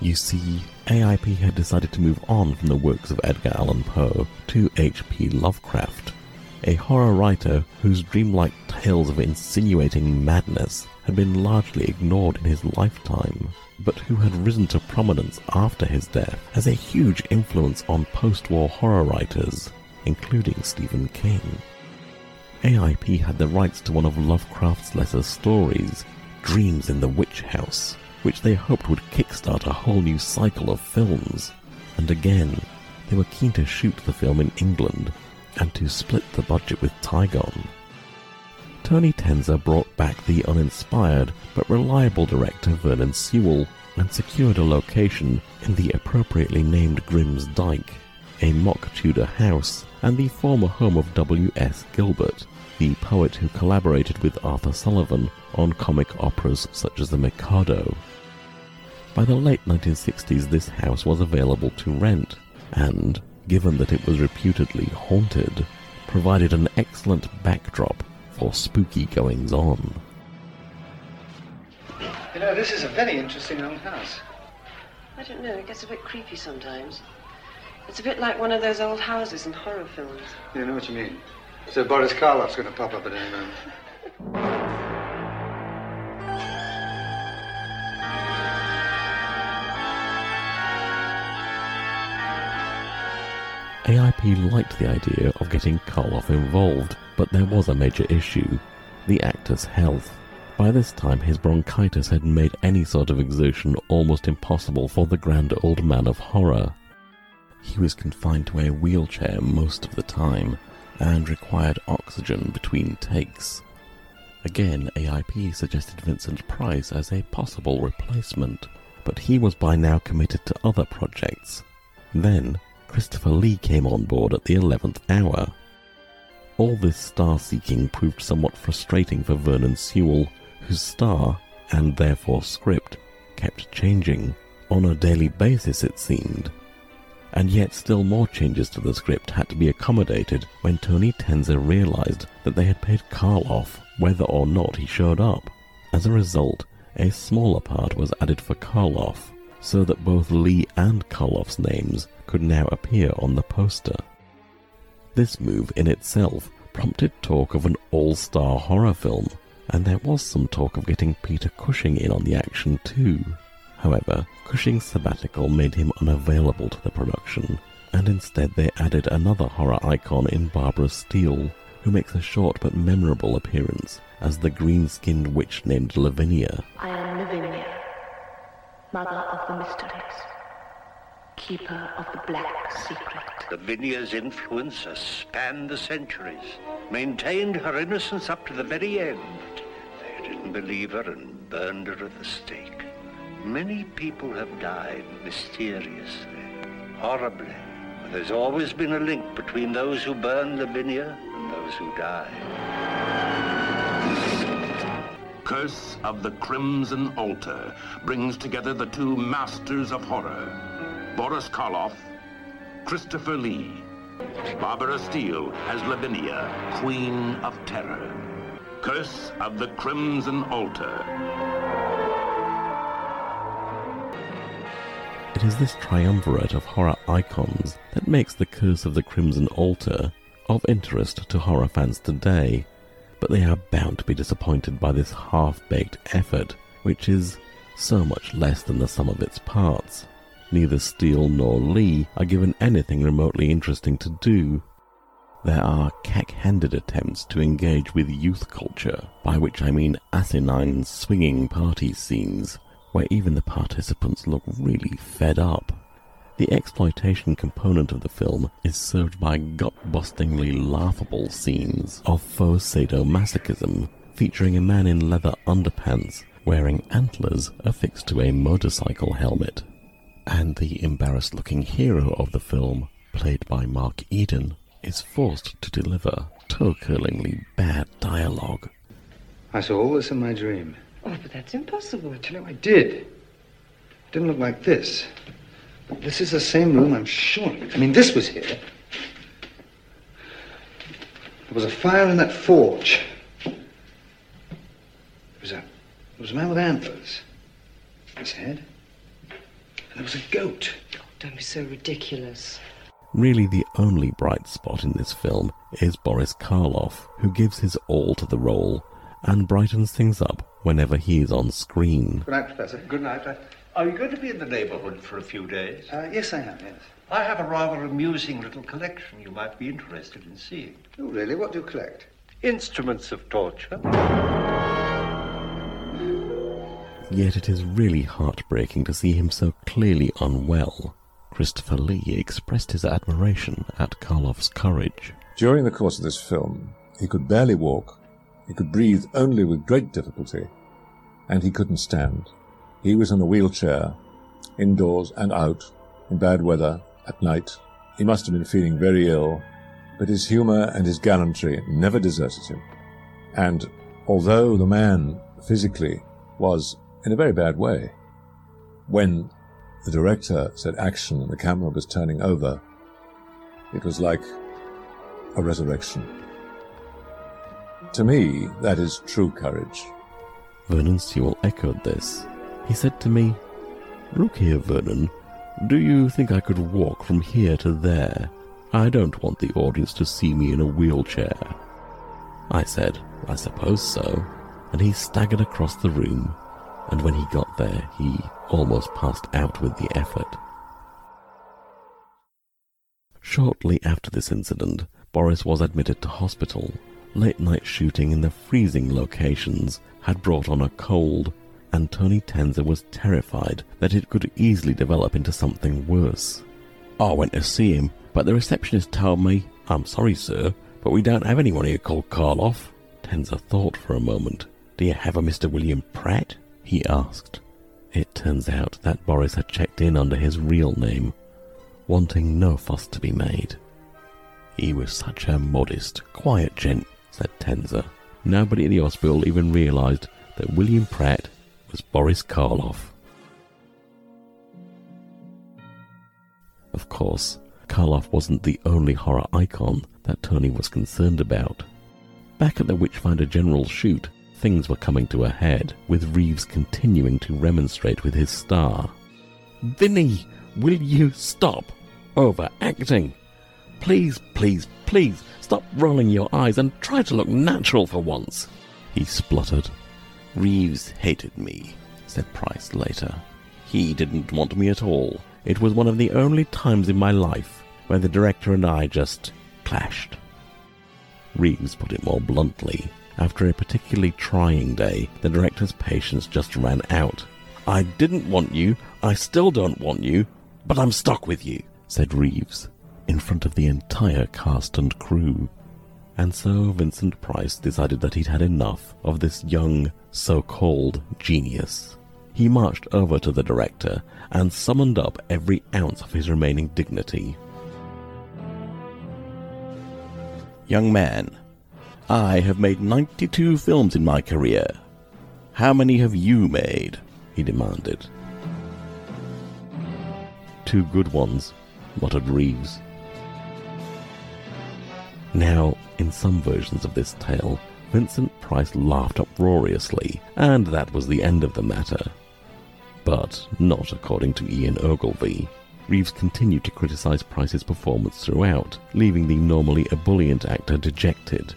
You see, AIP had decided to move on from the works of Edgar Allan Poe to H.P. Lovecraft, a horror writer whose dreamlike tales of insinuating madness had been largely ignored in his lifetime, but who had risen to prominence after his death as a huge influence on post-war horror writers, including Stephen King. AIP had the rights to one of Lovecraft's lesser stories, Dreams in the Witch House, which they hoped would kickstart a whole new cycle of films. And again, they were keen to shoot the film in England and to split the budget with Tigon. Tony Tenser brought back the uninspired but reliable director Vernon Sewell and secured a location in the appropriately named Grimm's Dyke, a mock Tudor house and the former home of W.S. Gilbert, the poet who collaborated with Arthur Sullivan on comic operas such as The Mikado. By the late 1960s, this house was available to rent, and, given that it was reputedly haunted, provided an excellent backdrop for spooky goings on. You know, this is a very interesting old house. I don't know, it gets a bit creepy sometimes. It's a bit like one of those old houses in horror films. You know what you mean. So Boris Karloff's going to pop up at any moment. AIP liked the idea of getting Karloff involved, but there was a major issue the actor's health. By this time, his bronchitis had made any sort of exertion almost impossible for the grand old man of horror. He was confined to a wheelchair most of the time and required oxygen between takes. Again, AIP suggested Vincent Price as a possible replacement, but he was by now committed to other projects. Then, Christopher Lee came on board at the 11th hour. All this star seeking proved somewhat frustrating for Vernon Sewell, whose star, and therefore script, kept changing. On a daily basis, it seemed. And yet, still more changes to the script had to be accommodated when Tony Tenser realized that they had paid Karloff whether or not he showed up. As a result, a smaller part was added for Karloff, so that both Lee and Karloff's names could now appear on the poster. This move in itself prompted talk of an all-star horror film, and there was some talk of getting Peter Cushing in on the action too. However, Cushing's sabbatical made him unavailable to the production, and instead they added another horror icon in Barbara Steele, who makes a short but memorable appearance as the green-skinned witch named Lavinia. I am Lavinia, mother of the mysteries, keeper of the black secret. Lavinia's influence has spanned the centuries, maintained her innocence up to the very end. They didn't believe her and burned her at the stake. Many people have died mysteriously, horribly. But there's always been a link between those who burn Lavinia and those who die. Curse of the Crimson Altar brings together the two masters of horror, Boris Karloff, Christopher Lee. Barbara Steele as Lavinia, Queen of Terror. Curse of the Crimson Altar. It is this triumvirate of horror icons that makes The Curse of the Crimson Altar of interest to horror fans today, but they are bound to be disappointed by this half-baked effort, which is so much less than the sum of its parts. Neither Steele nor Lee are given anything remotely interesting to do. There are cack-handed attempts to engage with youth culture, by which I mean asinine swinging party scenes, where even the participants look really fed up. The exploitation component of the film is served by gut-bustingly laughable scenes of faux sadomasochism, featuring a man in leather underpants wearing antlers affixed to a motorcycle helmet. And the embarrassed-looking hero of the film, played by Mark Eden, is forced to deliver toe-curlingly bad dialogue. I saw all this in my dream. Oh, but that's impossible. I tell you, I did. It didn't look like this. But this is the same room, I'm sure. of it. I mean, this was here. There was a fire in that forge. There was a, there was a man with antlers. His head. And there was a goat. Don't be so ridiculous. Really, the only bright spot in this film is Boris Karloff, who gives his all to the role and brightens things up whenever he is on screen. Good night, Professor. Good night. Uh, Are you going to be in the neighborhood for a few days? Uh, yes, I am, yes. I have a rather amusing little collection you might be interested in seeing. Oh, really? What do you collect? Instruments of torture. Yet it is really heartbreaking to see him so clearly unwell. Christopher Lee expressed his admiration at Karloff's courage. During the course of this film, he could barely walk, he could breathe only with great difficulty, and he couldn't stand. He was in a wheelchair, indoors and out, in bad weather, at night. He must have been feeling very ill, but his humour and his gallantry never deserted him. And although the man physically was in a very bad way, when the director said action and the camera was turning over, it was like a resurrection. To me, that is true courage. Vernon Sewell echoed this. He said to me, Look here, Vernon, do you think I could walk from here to there? I don't want the audience to see me in a wheelchair. I said, I suppose so, and he staggered across the room, and when he got there, he almost passed out with the effort. Shortly after this incident, Boris was admitted to hospital. Late night shooting in the freezing locations had brought on a cold, and Tony Tenser was terrified that it could easily develop into something worse. I went to see him, but the receptionist told me, I'm sorry, sir, but we don't have anyone here called Karloff. Tenser thought for a moment. Do you have a Mr. William Pratt? He asked. It turns out that Boris had checked in under his real name, wanting no fuss to be made. He was such a modest, quiet gent, said Tenser. Nobody in the hospital even realized that William Pratt was Boris Karloff. Of course, Karloff wasn't the only horror icon that Tony was concerned about. Back at the Witchfinder General shoot, things were coming to a head, with Reeves continuing to remonstrate with his star. Vinny, will you stop overacting? Please, please, please, stop rolling your eyes and try to look natural for once. He spluttered. Reeves hated me, said Price later. He didn't want me at all. It was one of the only times in my life when the director and I just clashed. Reeves put it more bluntly. After a particularly trying day, the director's patience just ran out. I didn't want you, I still don't want you, but I'm stuck with you, said Reeves, in front of the entire cast and crew. And so Vincent Price decided that he'd had enough of this young, so-called genius. He marched over to the director and summoned up every ounce of his remaining dignity. Young man, I have made 92 films in my career. How many have you made? he demanded. Two good ones, muttered Reeves. Now, in some versions of this tale, Vincent Price laughed uproariously, and that was the end of the matter. But not according to Ian Ogilvy. Reeves continued to criticize Price's performance throughout, leaving the normally ebullient actor dejected.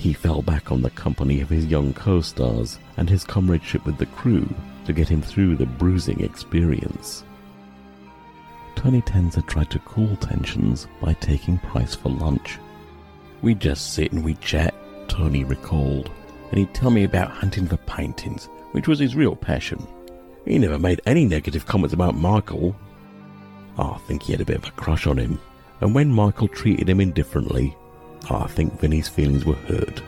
He fell back on the company of his young co-stars and his comradeship with the crew to get him through the bruising experience. Tony Tenz had tried to cool tensions by taking Price for lunch. We'd just sit and we'd chat, Tony recalled, and he'd tell me about hunting for paintings, which was his real passion. He never made any negative comments about Michael. I think he had a bit of a crush on him, and when Michael treated him indifferently, Ah, I think Vinny's feelings were hurt.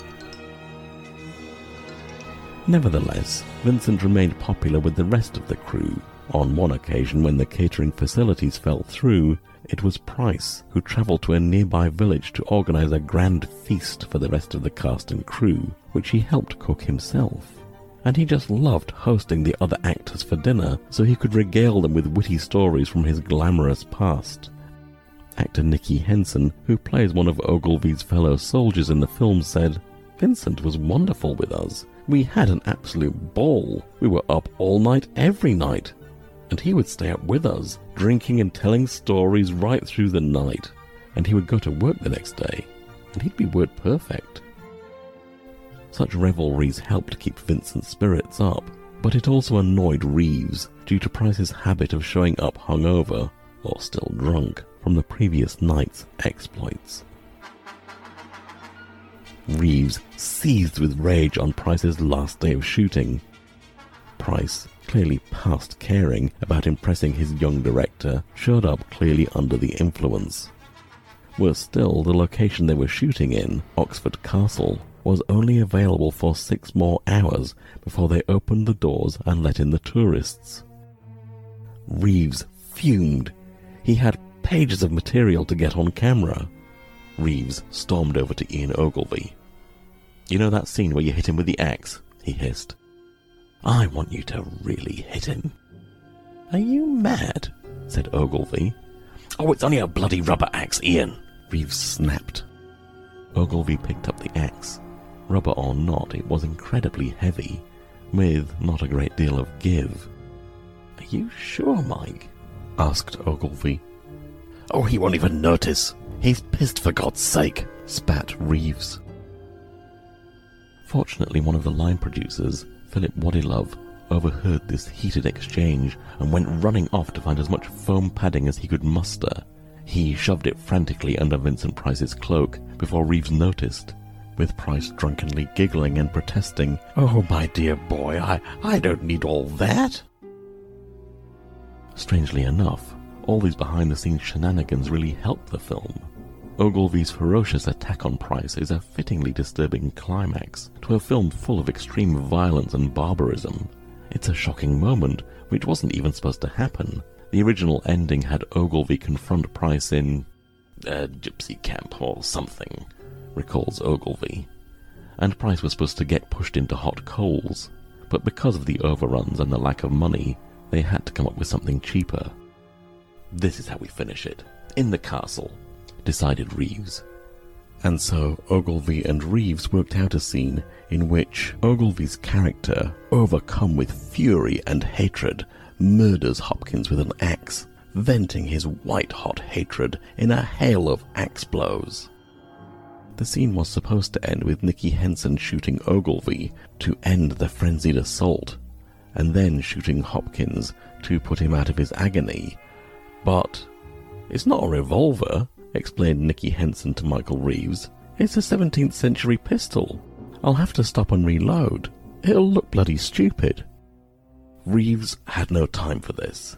Nevertheless, Vincent remained popular with the rest of the crew. On one occasion, when the catering facilities fell through, it was Price who travelled to a nearby village to organize a grand feast for the rest of the cast and crew, which he helped cook himself. And he just loved hosting the other actors for dinner so he could regale them with witty stories from his glamorous past. Actor Nicky Henson, who plays one of Ogilvy's fellow soldiers in the film, said, Vincent was wonderful with us. We had an absolute ball. We were up all night every night. And he would stay up with us, drinking and telling stories right through the night. And he would go to work the next day, and he'd be word perfect. Such revelries helped keep Vincent's spirits up, but it also annoyed Reeves due to Price's habit of showing up hungover, or still drunk, from the previous night's exploits. Reeves seethed with rage on Price's last day of shooting. Price, clearly past caring about impressing his young director, showed up clearly under the influence. Worse still, the location they were shooting in, Oxford Castle, was only available for six more hours before they opened the doors and let in the tourists. Reeves fumed. He had pages of material to get on camera. Reeves stormed over to Ian Ogilvy. You know that scene where you hit him with the axe? he hissed. I want you to really hit him. Are you mad? said Ogilvy. Oh, it's only a bloody rubber axe, Ian, Reeves snapped. Ogilvy picked up the axe. Rubber or not, it was incredibly heavy, with not a great deal of give. Are you sure, Mike? asked Ogilvy. Oh, he won't even notice. He's pissed for God's sake, spat Reeves. Fortunately, one of the line producers, Philip Waddilove, overheard this heated exchange and went running off to find as much foam padding as he could muster. He shoved it frantically under Vincent Price's cloak before Reeves noticed, with Price drunkenly giggling and protesting, Oh, my dear boy, I, I don't need all that. Strangely enough, all these behind the scenes shenanigans really help the film. Ogilvy's ferocious attack on Price is a fittingly disturbing climax to a film full of extreme violence and barbarism. It's a shocking moment, which wasn't even supposed to happen. The original ending had Ogilvy confront Price in a gypsy camp or something, recalls Ogilvy. And Price was supposed to get pushed into hot coals, but because of the overruns and the lack of money, they had to come up with something cheaper. This is how we finish it. In the castle, decided Reeves. And so Ogilvy and Reeves worked out a scene in which Ogilvy's character, overcome with fury and hatred, murders Hopkins with an axe, venting his white-hot hatred in a hail of axe blows. The scene was supposed to end with Nicky Henson shooting Ogilvy to end the frenzied assault, and then shooting Hopkins to put him out of his agony. But it's not a revolver, explained Nicky Henson to Michael Reeves. It's a 17th century pistol. I'll have to stop and reload. It'll look bloody stupid. Reeves had no time for this.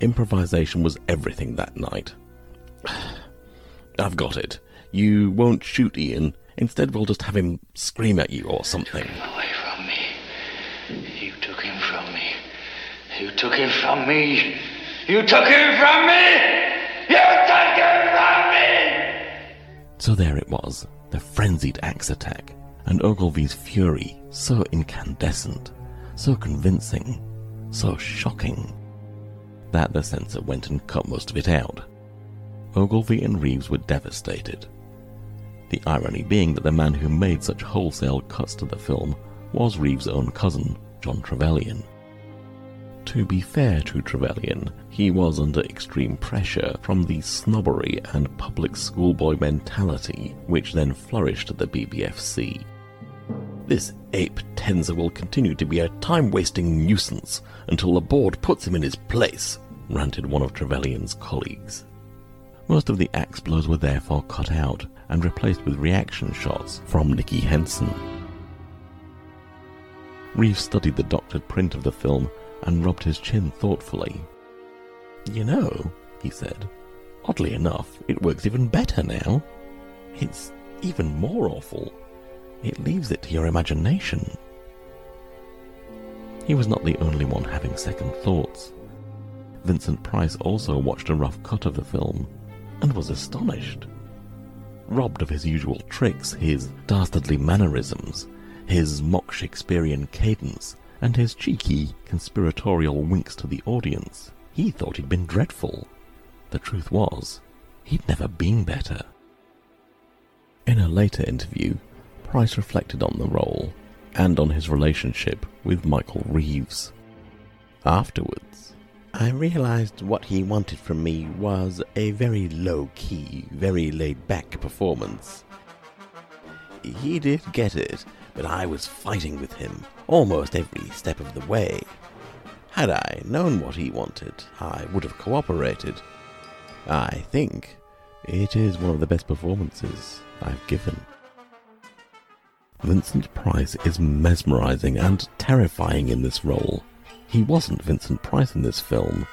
Improvisation was everything that night. I've got it. You won't shoot Ian. Instead, we'll just have him scream at you or something. Away from me. You took him from me. You took him from me. You took him from me. You took him from me. So there it was, the frenzied axe attack, and Ogilvy's fury, so incandescent, so convincing, so shocking, that the censor went and cut most of it out. Ogilvy and Reeves were devastated. The irony being that the man who made such wholesale cuts to the film was Reeves' own cousin, John Trevelyan. To be fair to Trevelyan, he was under extreme pressure from the snobbery and public schoolboy mentality which then flourished at the BBFC. This ape Tenser will continue to be a time wasting nuisance until the board puts him in his place, ranted one of Trevelyan's colleagues. Most of the axe blows were therefore cut out and replaced with reaction shots from Nicky Henson. Reeves studied the doctored print of the film and rubbed his chin thoughtfully. You know, he said, oddly enough, it works even better now. It's even more awful. It leaves it to your imagination. He was not the only one having second thoughts. Vincent Price also watched a rough cut of the film and was astonished. Robbed of his usual tricks, his dastardly mannerisms, his mock Shakespearean cadence, and his cheeky, conspiratorial winks to the audience, he thought he'd been dreadful. The truth was, he'd never been better. In a later interview, Price reflected on the role and on his relationship with Michael Reeves. Afterwards, I realized what he wanted from me was a very low key, very laid back performance. He did get it, but I was fighting with him almost every step of the way. Had I known what he wanted, I would have cooperated. I think it is one of the best performances I've given. Vincent Price is mesmerizing and terrifying in this role. He wasn't Vincent Price in this film.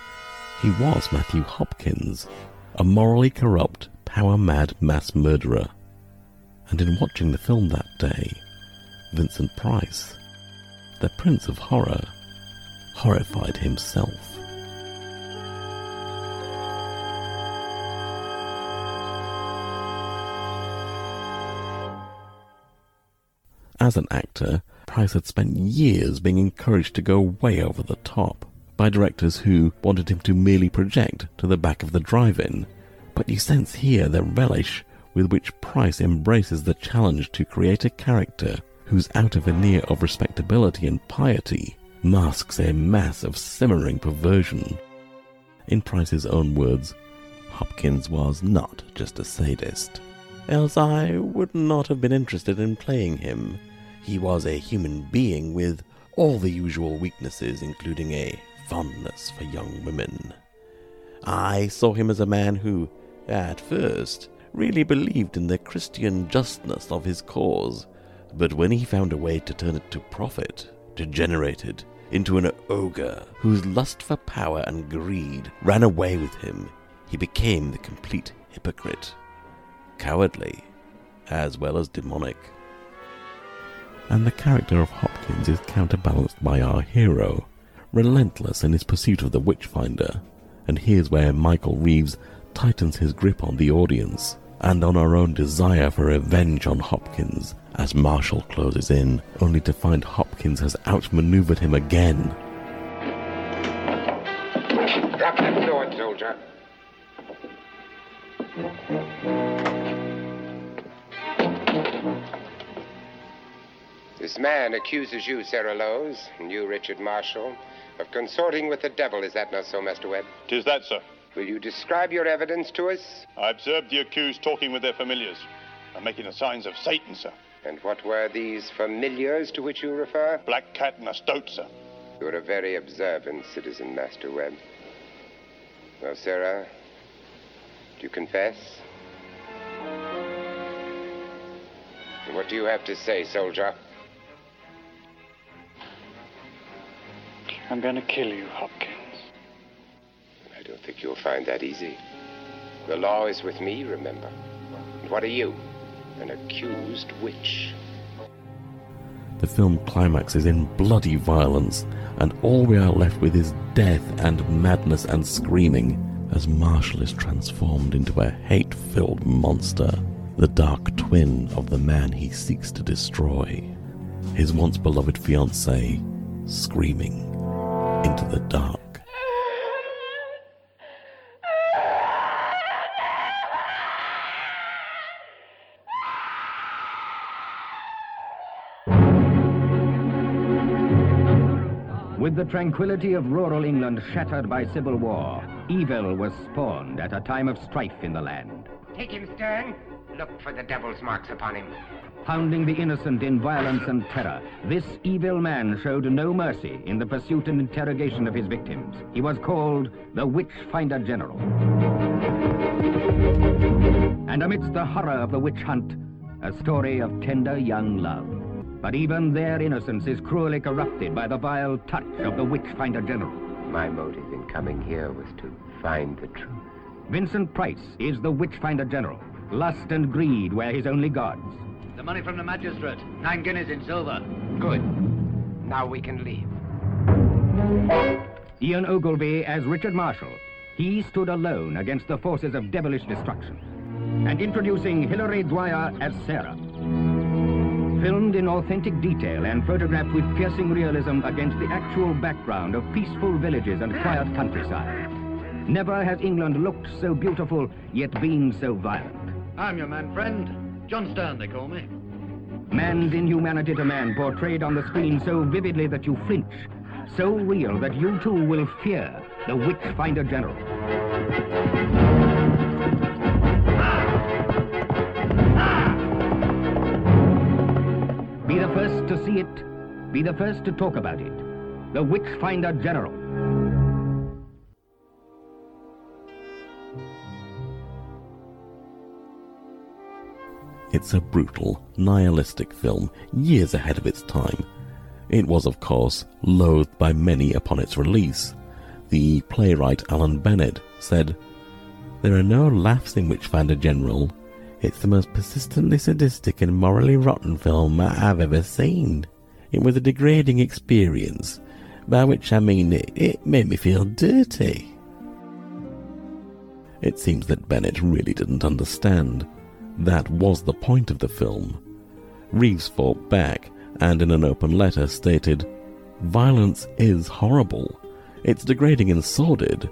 He was Matthew Hopkins, a morally corrupt, power mad mass murderer. And in watching the film that day, Vincent Price, the Prince of Horror, horrified himself. As an actor, Price had spent years being encouraged to go way over the top by directors who wanted him to merely project to the back of the drive-in. But you sense here the relish with which Price embraces the challenge to create a character whose outer veneer of respectability and piety masks a mass of simmering perversion. In Price's own words, Hopkins was not just a sadist. Else I would not have been interested in playing him. He was a human being with all the usual weaknesses, including a fondness for young women. I saw him as a man who, at first, really believed in the Christian justness of his cause, but when he found a way to turn it to profit, degenerated into an ogre whose lust for power and greed ran away with him, he became the complete hypocrite. Cowardly, as well as demonic and the character of Hopkins is counterbalanced by our hero, relentless in his pursuit of the Witchfinder. And here's where Michael Reeves tightens his grip on the audience and on our own desire for revenge on Hopkins as Marshall closes in, only to find Hopkins has outmaneuvered him again. Drop that sword, soldier. This man accuses you, Sarah Lowes, and you, Richard Marshall, of consorting with the devil. Is that not so, Master Webb? Tis that, sir. Will you describe your evidence to us? I observed the accused talking with their familiars and making the signs of Satan, sir. And what were these familiars to which you refer? Black cat and. You're a very observant citizen, Master Webb. Well, Sarah, do you confess? What do you have to say, soldier? I'm going to kill you, Hopkins. I don't think you'll find that easy. The law is with me, remember. And what are you? An accused witch. The film climaxes in bloody violence, and all we are left with is death and madness and screaming as Marshall is transformed into a hate filled monster, the dark twin of the man he seeks to destroy. His once beloved fiancée, screaming into the dark. The tranquility of rural England shattered by civil war, evil was spawned at a time of strife in the land. Take him, Stearne. Look for the devil's marks upon him. Pounding the innocent in violence and terror, this evil man showed no mercy in the pursuit and interrogation of his victims. He was called the Witch Finder General. And amidst the horror of the witch hunt, a story of tender young love. But even their innocence is cruelly corrupted by the vile touch of the Witch Finder General. My motive in coming here was to find the truth. Vincent Price is the Witch Finder General. Lust and greed were his only gods. The money from the magistrate. Nine guineas in silver. Good. Now we can leave. Ian Ogilvy as Richard Marshall. He stood alone against the forces of devilish destruction. And introducing Hilary Dwyer as Sarah. Filmed in authentic detail and photographed with piercing realism against the actual background of peaceful villages and quiet countryside. Never has England looked so beautiful, yet been so violent. I'm your man friend. John Stearne, they call me. Man's inhumanity to man portrayed on the screen so vividly that you flinch, so real that you too will fear the Witch Finder General. Be the first to see it, be the first to talk about it. The Witch Finder General. It's a brutal, nihilistic film, years ahead of its time. It was, of course, loathed by many upon its release. The playwright Alan Bennett said, There are no laughs in Witchfinder General. It's the most persistently sadistic and morally rotten film I've ever seen. It was a degrading experience, by which I mean it, it made me feel dirty. It seems that Bennett really didn't understand. That was the point of the film. Reeves fought back and in an open letter stated, Violence is horrible. It's degrading and sordid.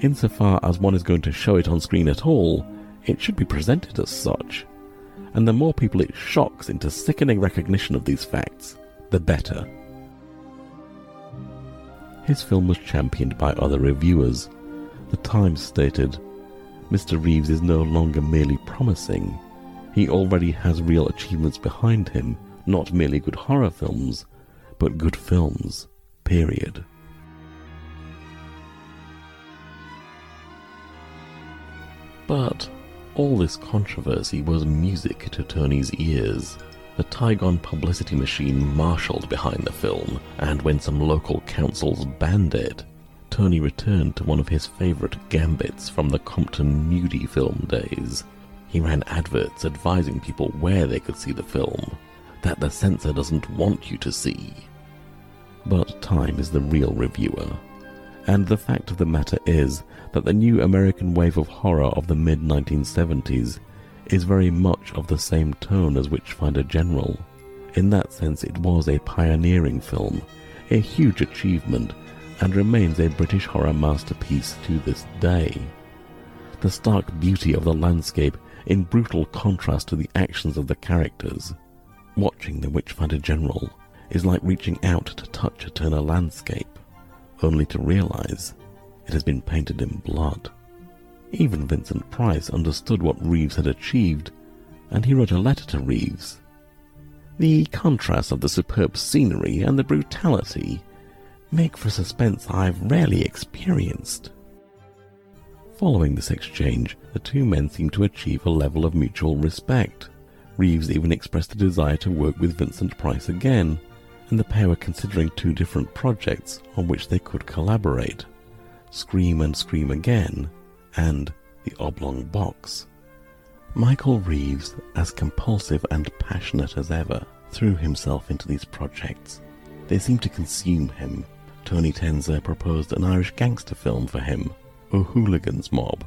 Insofar as one is going to show it on screen at all, it should be presented as such. And the more people it shocks into sickening recognition of these facts, the better. His film was championed by other reviewers. The Times stated, Mr. Reeves is no longer merely promising. He already has real achievements behind him, not merely good horror films, but good films. Period. But all this controversy was music to Tony's ears. The Tigon publicity machine marshaled behind the film, and when some local councils banned it, Tony returned to one of his favourite gambits from the Compton nudie film days. He ran adverts advising people where they could see the film, that the censor doesn't want you to see. But time is the real reviewer, and the fact of the matter is that the new American wave of horror of the mid 1970s is very much of the same tone as Witchfinder General. In that sense, it was a pioneering film, a huge achievement, and remains a British horror masterpiece to this day. The stark beauty of the landscape in brutal contrast to the actions of the characters. Watching the Witchfinder General is like reaching out to touch a Turner landscape, only to realize it has been painted in blood. Even Vincent Price understood what Reeves had achieved, and he wrote a letter to Reeves. The contrast of the superb scenery and the brutality make for suspense I've rarely experienced. Following this exchange, the two men seemed to achieve a level of mutual respect. Reeves even expressed a desire to work with Vincent Price again, and the pair were considering two different projects on which they could collaborate Scream and Scream Again and The Oblong Box. Michael Reeves, as compulsive and passionate as ever, threw himself into these projects. They seemed to consume him. Tony Tenser proposed an Irish gangster film for him, O'Hooligan's Mob,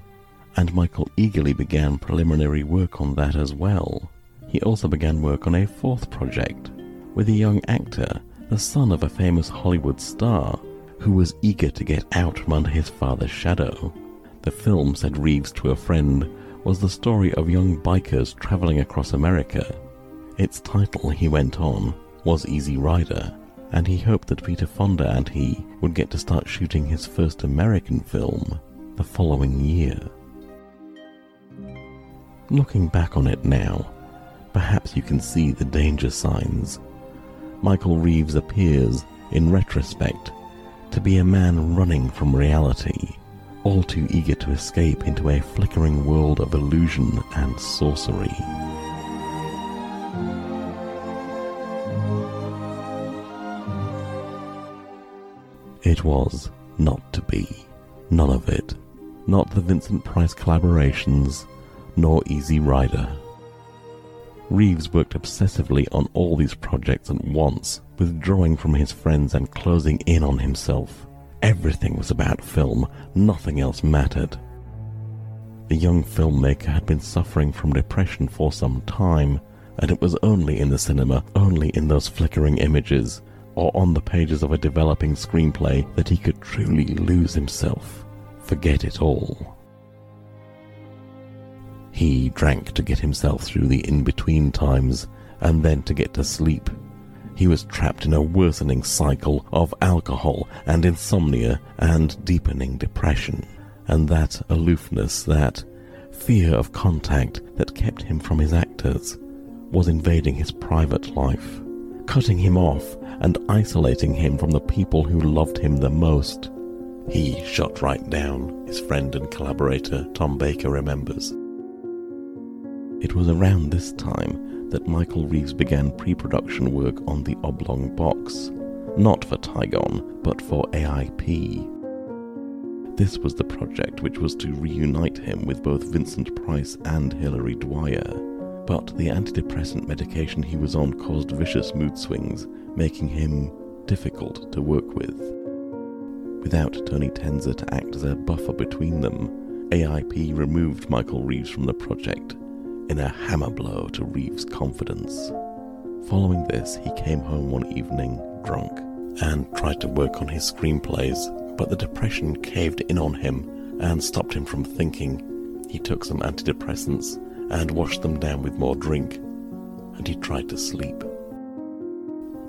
and Michael eagerly began preliminary work on that as well. He also began work on a fourth project with a young actor, the son of a famous Hollywood star, who was eager to get out from under his father's shadow. The film, said Reeves to a friend, was the story of young bikers traveling across America. Its title, he went on, was Easy Rider, and he hoped that Peter Fonda and he would get to start shooting his first American film the following year. Looking back on it now, perhaps you can see the danger signs. Michael Reeves appears, in retrospect, to be a man running from reality, all too eager to escape into a flickering world of illusion and sorcery. It was not to be. None of it. Not the Vincent Price collaborations, nor Easy Rider. Reeves worked obsessively on all these projects at once, withdrawing from his friends and closing in on himself. Everything was about film, nothing else mattered. The young filmmaker had been suffering from depression for some time, and it was only in the cinema, only in those flickering images, or on the pages of a developing screenplay that he could truly lose himself, forget it all. He drank to get himself through the in-between times, and then to get to sleep. He was trapped in a worsening cycle of alcohol and insomnia and deepening depression. And that aloofness, that fear of contact that kept him from his actors, was invading his private life, cutting him off and isolating him from the people who loved him the most. He shut right down, his friend and collaborator Tom Baker remembers. It was around this time that Michael Reeves began pre-production work on the Oblong Box, not for Tigon, but for AIP. This was the project which was to reunite him with both Vincent Price and Hilary Dwyer, but the antidepressant medication he was on caused vicious mood swings, making him difficult to work with. Without Tony Tenser to act as a buffer between them, AIP removed Michael Reeves from the project in a hammer blow to Reeves' confidence. Following this, he came home one evening drunk and tried to work on his screenplays, but the depression caved in on him and stopped him from thinking. He took some antidepressants and washed them down with more drink, and he tried to sleep.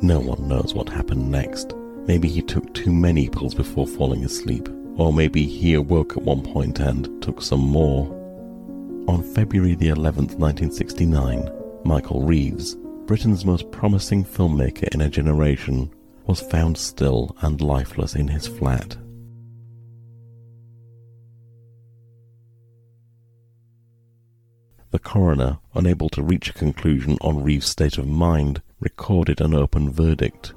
No one knows what happened next. Maybe he took too many pills before falling asleep, or maybe he awoke at one point and took some more. On February the 11th, 1969, Michael Reeves, Britain's most promising filmmaker in a generation, was found still and lifeless in his flat. The coroner, unable to reach a conclusion on Reeves' state of mind, recorded an open verdict.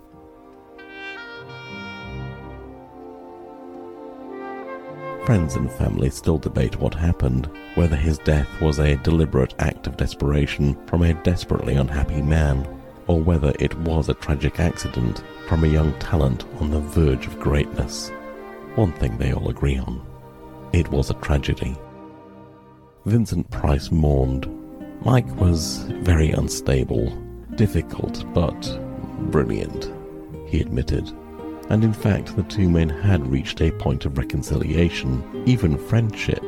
Friends and family still debate what happened, whether his death was a deliberate act of desperation from a desperately unhappy man, or whether it was a tragic accident from a young talent on the verge of greatness. One thing they all agree on it was a tragedy. Vincent Price mourned. Mike was very unstable, difficult, but brilliant, he admitted and in fact the two men had reached a point of reconciliation, even friendship.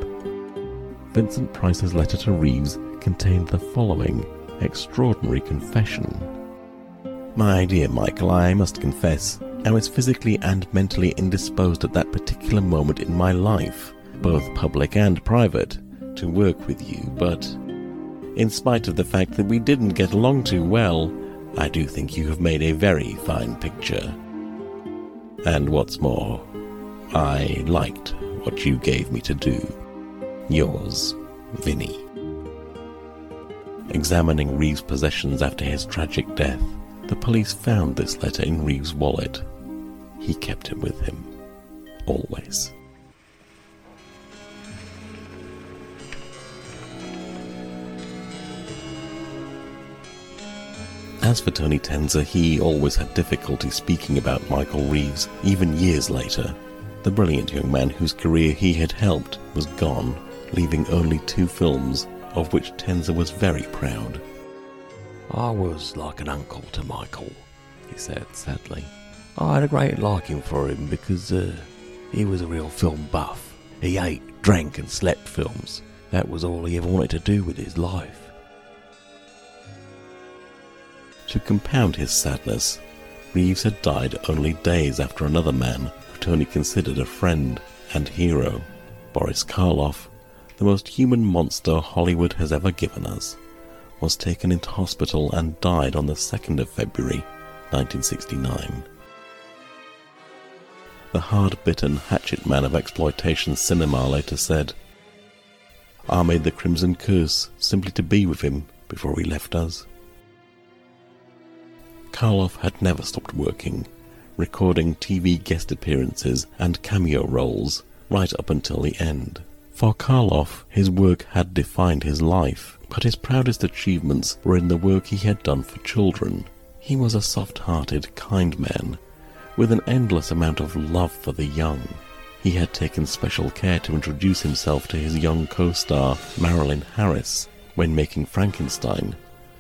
Vincent Price's letter to Reeves contained the following extraordinary confession. My dear Michael, I must confess, I was physically and mentally indisposed at that particular moment in my life, both public and private, to work with you, but in spite of the fact that we didn't get along too well, I do think you have made a very fine picture. And what's more, I liked what you gave me to do. Yours, Vinny. Examining Reeves' possessions after his tragic death, The police found this letter in Reeves' wallet. He kept it with him. Always. As for Tony Tenser, he always had difficulty speaking about Michael Reeves, even years later. The brilliant young man whose career he had helped was gone, leaving only two films, of which Tenser was very proud. I was like an uncle to Michael, he said sadly. I had a great liking for him because uh, he was a real film buff. He ate, drank, and slept films. That was all he ever wanted to do with his life. To compound his sadness, Reeves had died only days after another man who Tony considered a friend and hero, Boris Karloff, the most human monster Hollywood has ever given us, was taken into hospital and died on the 2nd of February 1969. The hard-bitten hatchet man of exploitation cinema later said, I made the Crimson Curse simply to be with him before he left us. Karloff had never stopped working, recording TV guest appearances and cameo roles right up until the end. For Karloff, his work had defined his life, but his proudest achievements were in the work he had done for children. He was a soft-hearted, kind man, with an endless amount of love for the young. He had taken special care to introduce himself to his young co-star, Marilyn Harris, when making Frankenstein,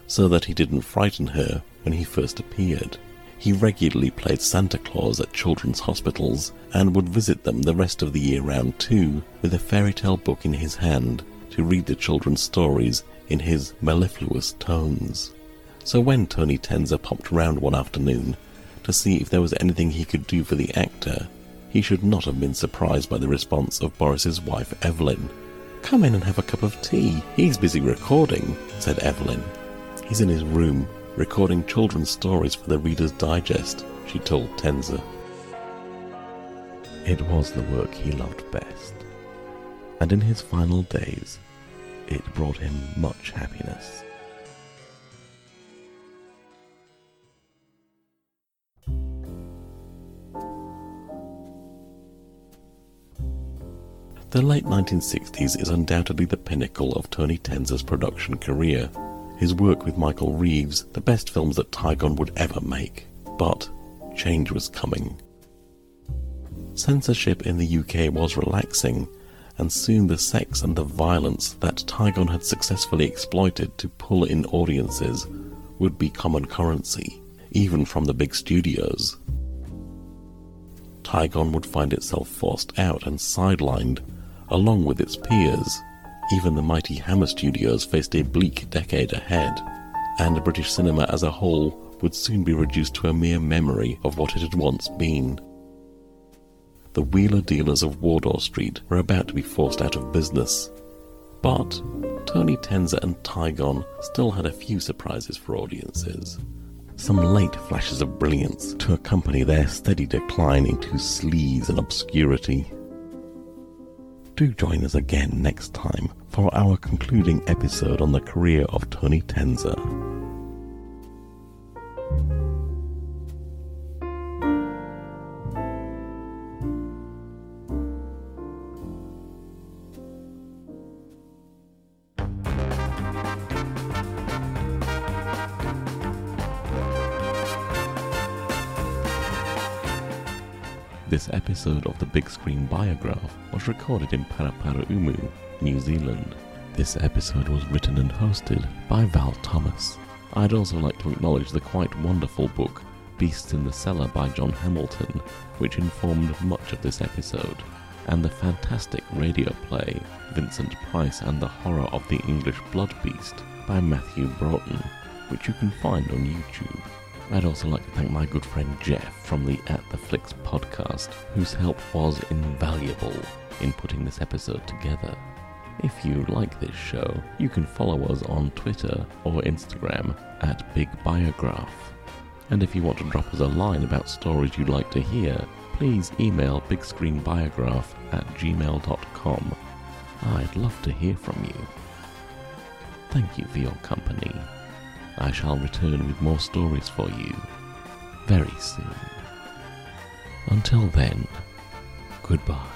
so that he didn't frighten her when he first appeared. He regularly played Santa Claus at children's hospitals and would visit them the rest of the year round too, with a fairy tale book in his hand to read the children's stories in his mellifluous tones. So when Tony Tenser popped round one afternoon to see if there was anything he could do for the actor, he should not have been surprised by the response of Boris's wife Evelyn. Come in and have a cup of tea. He's busy recording, said Evelyn. He's in his room, recording children's stories for the Reader's Digest, she told Tenser. It was the work he loved best, and in his final days, it brought him much happiness. The late 1960s is undoubtedly the pinnacle of Tony Tenser's production career. His work with Michael Reeves, the best films that Tigon would ever make. But change was coming. Censorship in the UK was relaxing, and soon the sex and the violence that Tigon had successfully exploited to pull in audiences would be common currency, even from the big studios. Tigon would find itself forced out and sidelined, along with its peers. Even the mighty Hammer Studios faced a bleak decade ahead, and British cinema as a whole would soon be reduced to a mere memory of what it had once been. The wheeler dealers of Wardour Street were about to be forced out of business. But Tony Tenser and Tigon still had a few surprises for audiences. Some late flashes of brilliance to accompany their steady decline into sleaze and obscurity. Do join us again next time for our concluding episode on the career of Tony Tenser. This episode of the Big Screen Biograph was recorded in Paraparaumu, New Zealand. This episode was written and hosted by Val Thomas. I'd also like to acknowledge the quite wonderful book Beasts in the Cellar by John Hamilton, which informed much of this episode, and the fantastic radio play Vincent Price and the Horror of the English Blood Beast by Matthew Broughton, which you can find on YouTube. I'd also like to thank my good friend Jeff from the At the Flicks podcast, whose help was invaluable in putting this episode together. If you like this show, you can follow us on Twitter or Instagram at Big Biograph. And if you want to drop us a line about stories you'd like to hear, please email bigscreenbiograph at gmail.com. I'd love to hear from you. Thank you for your company. I shall return with more stories for you very soon. Until then, goodbye.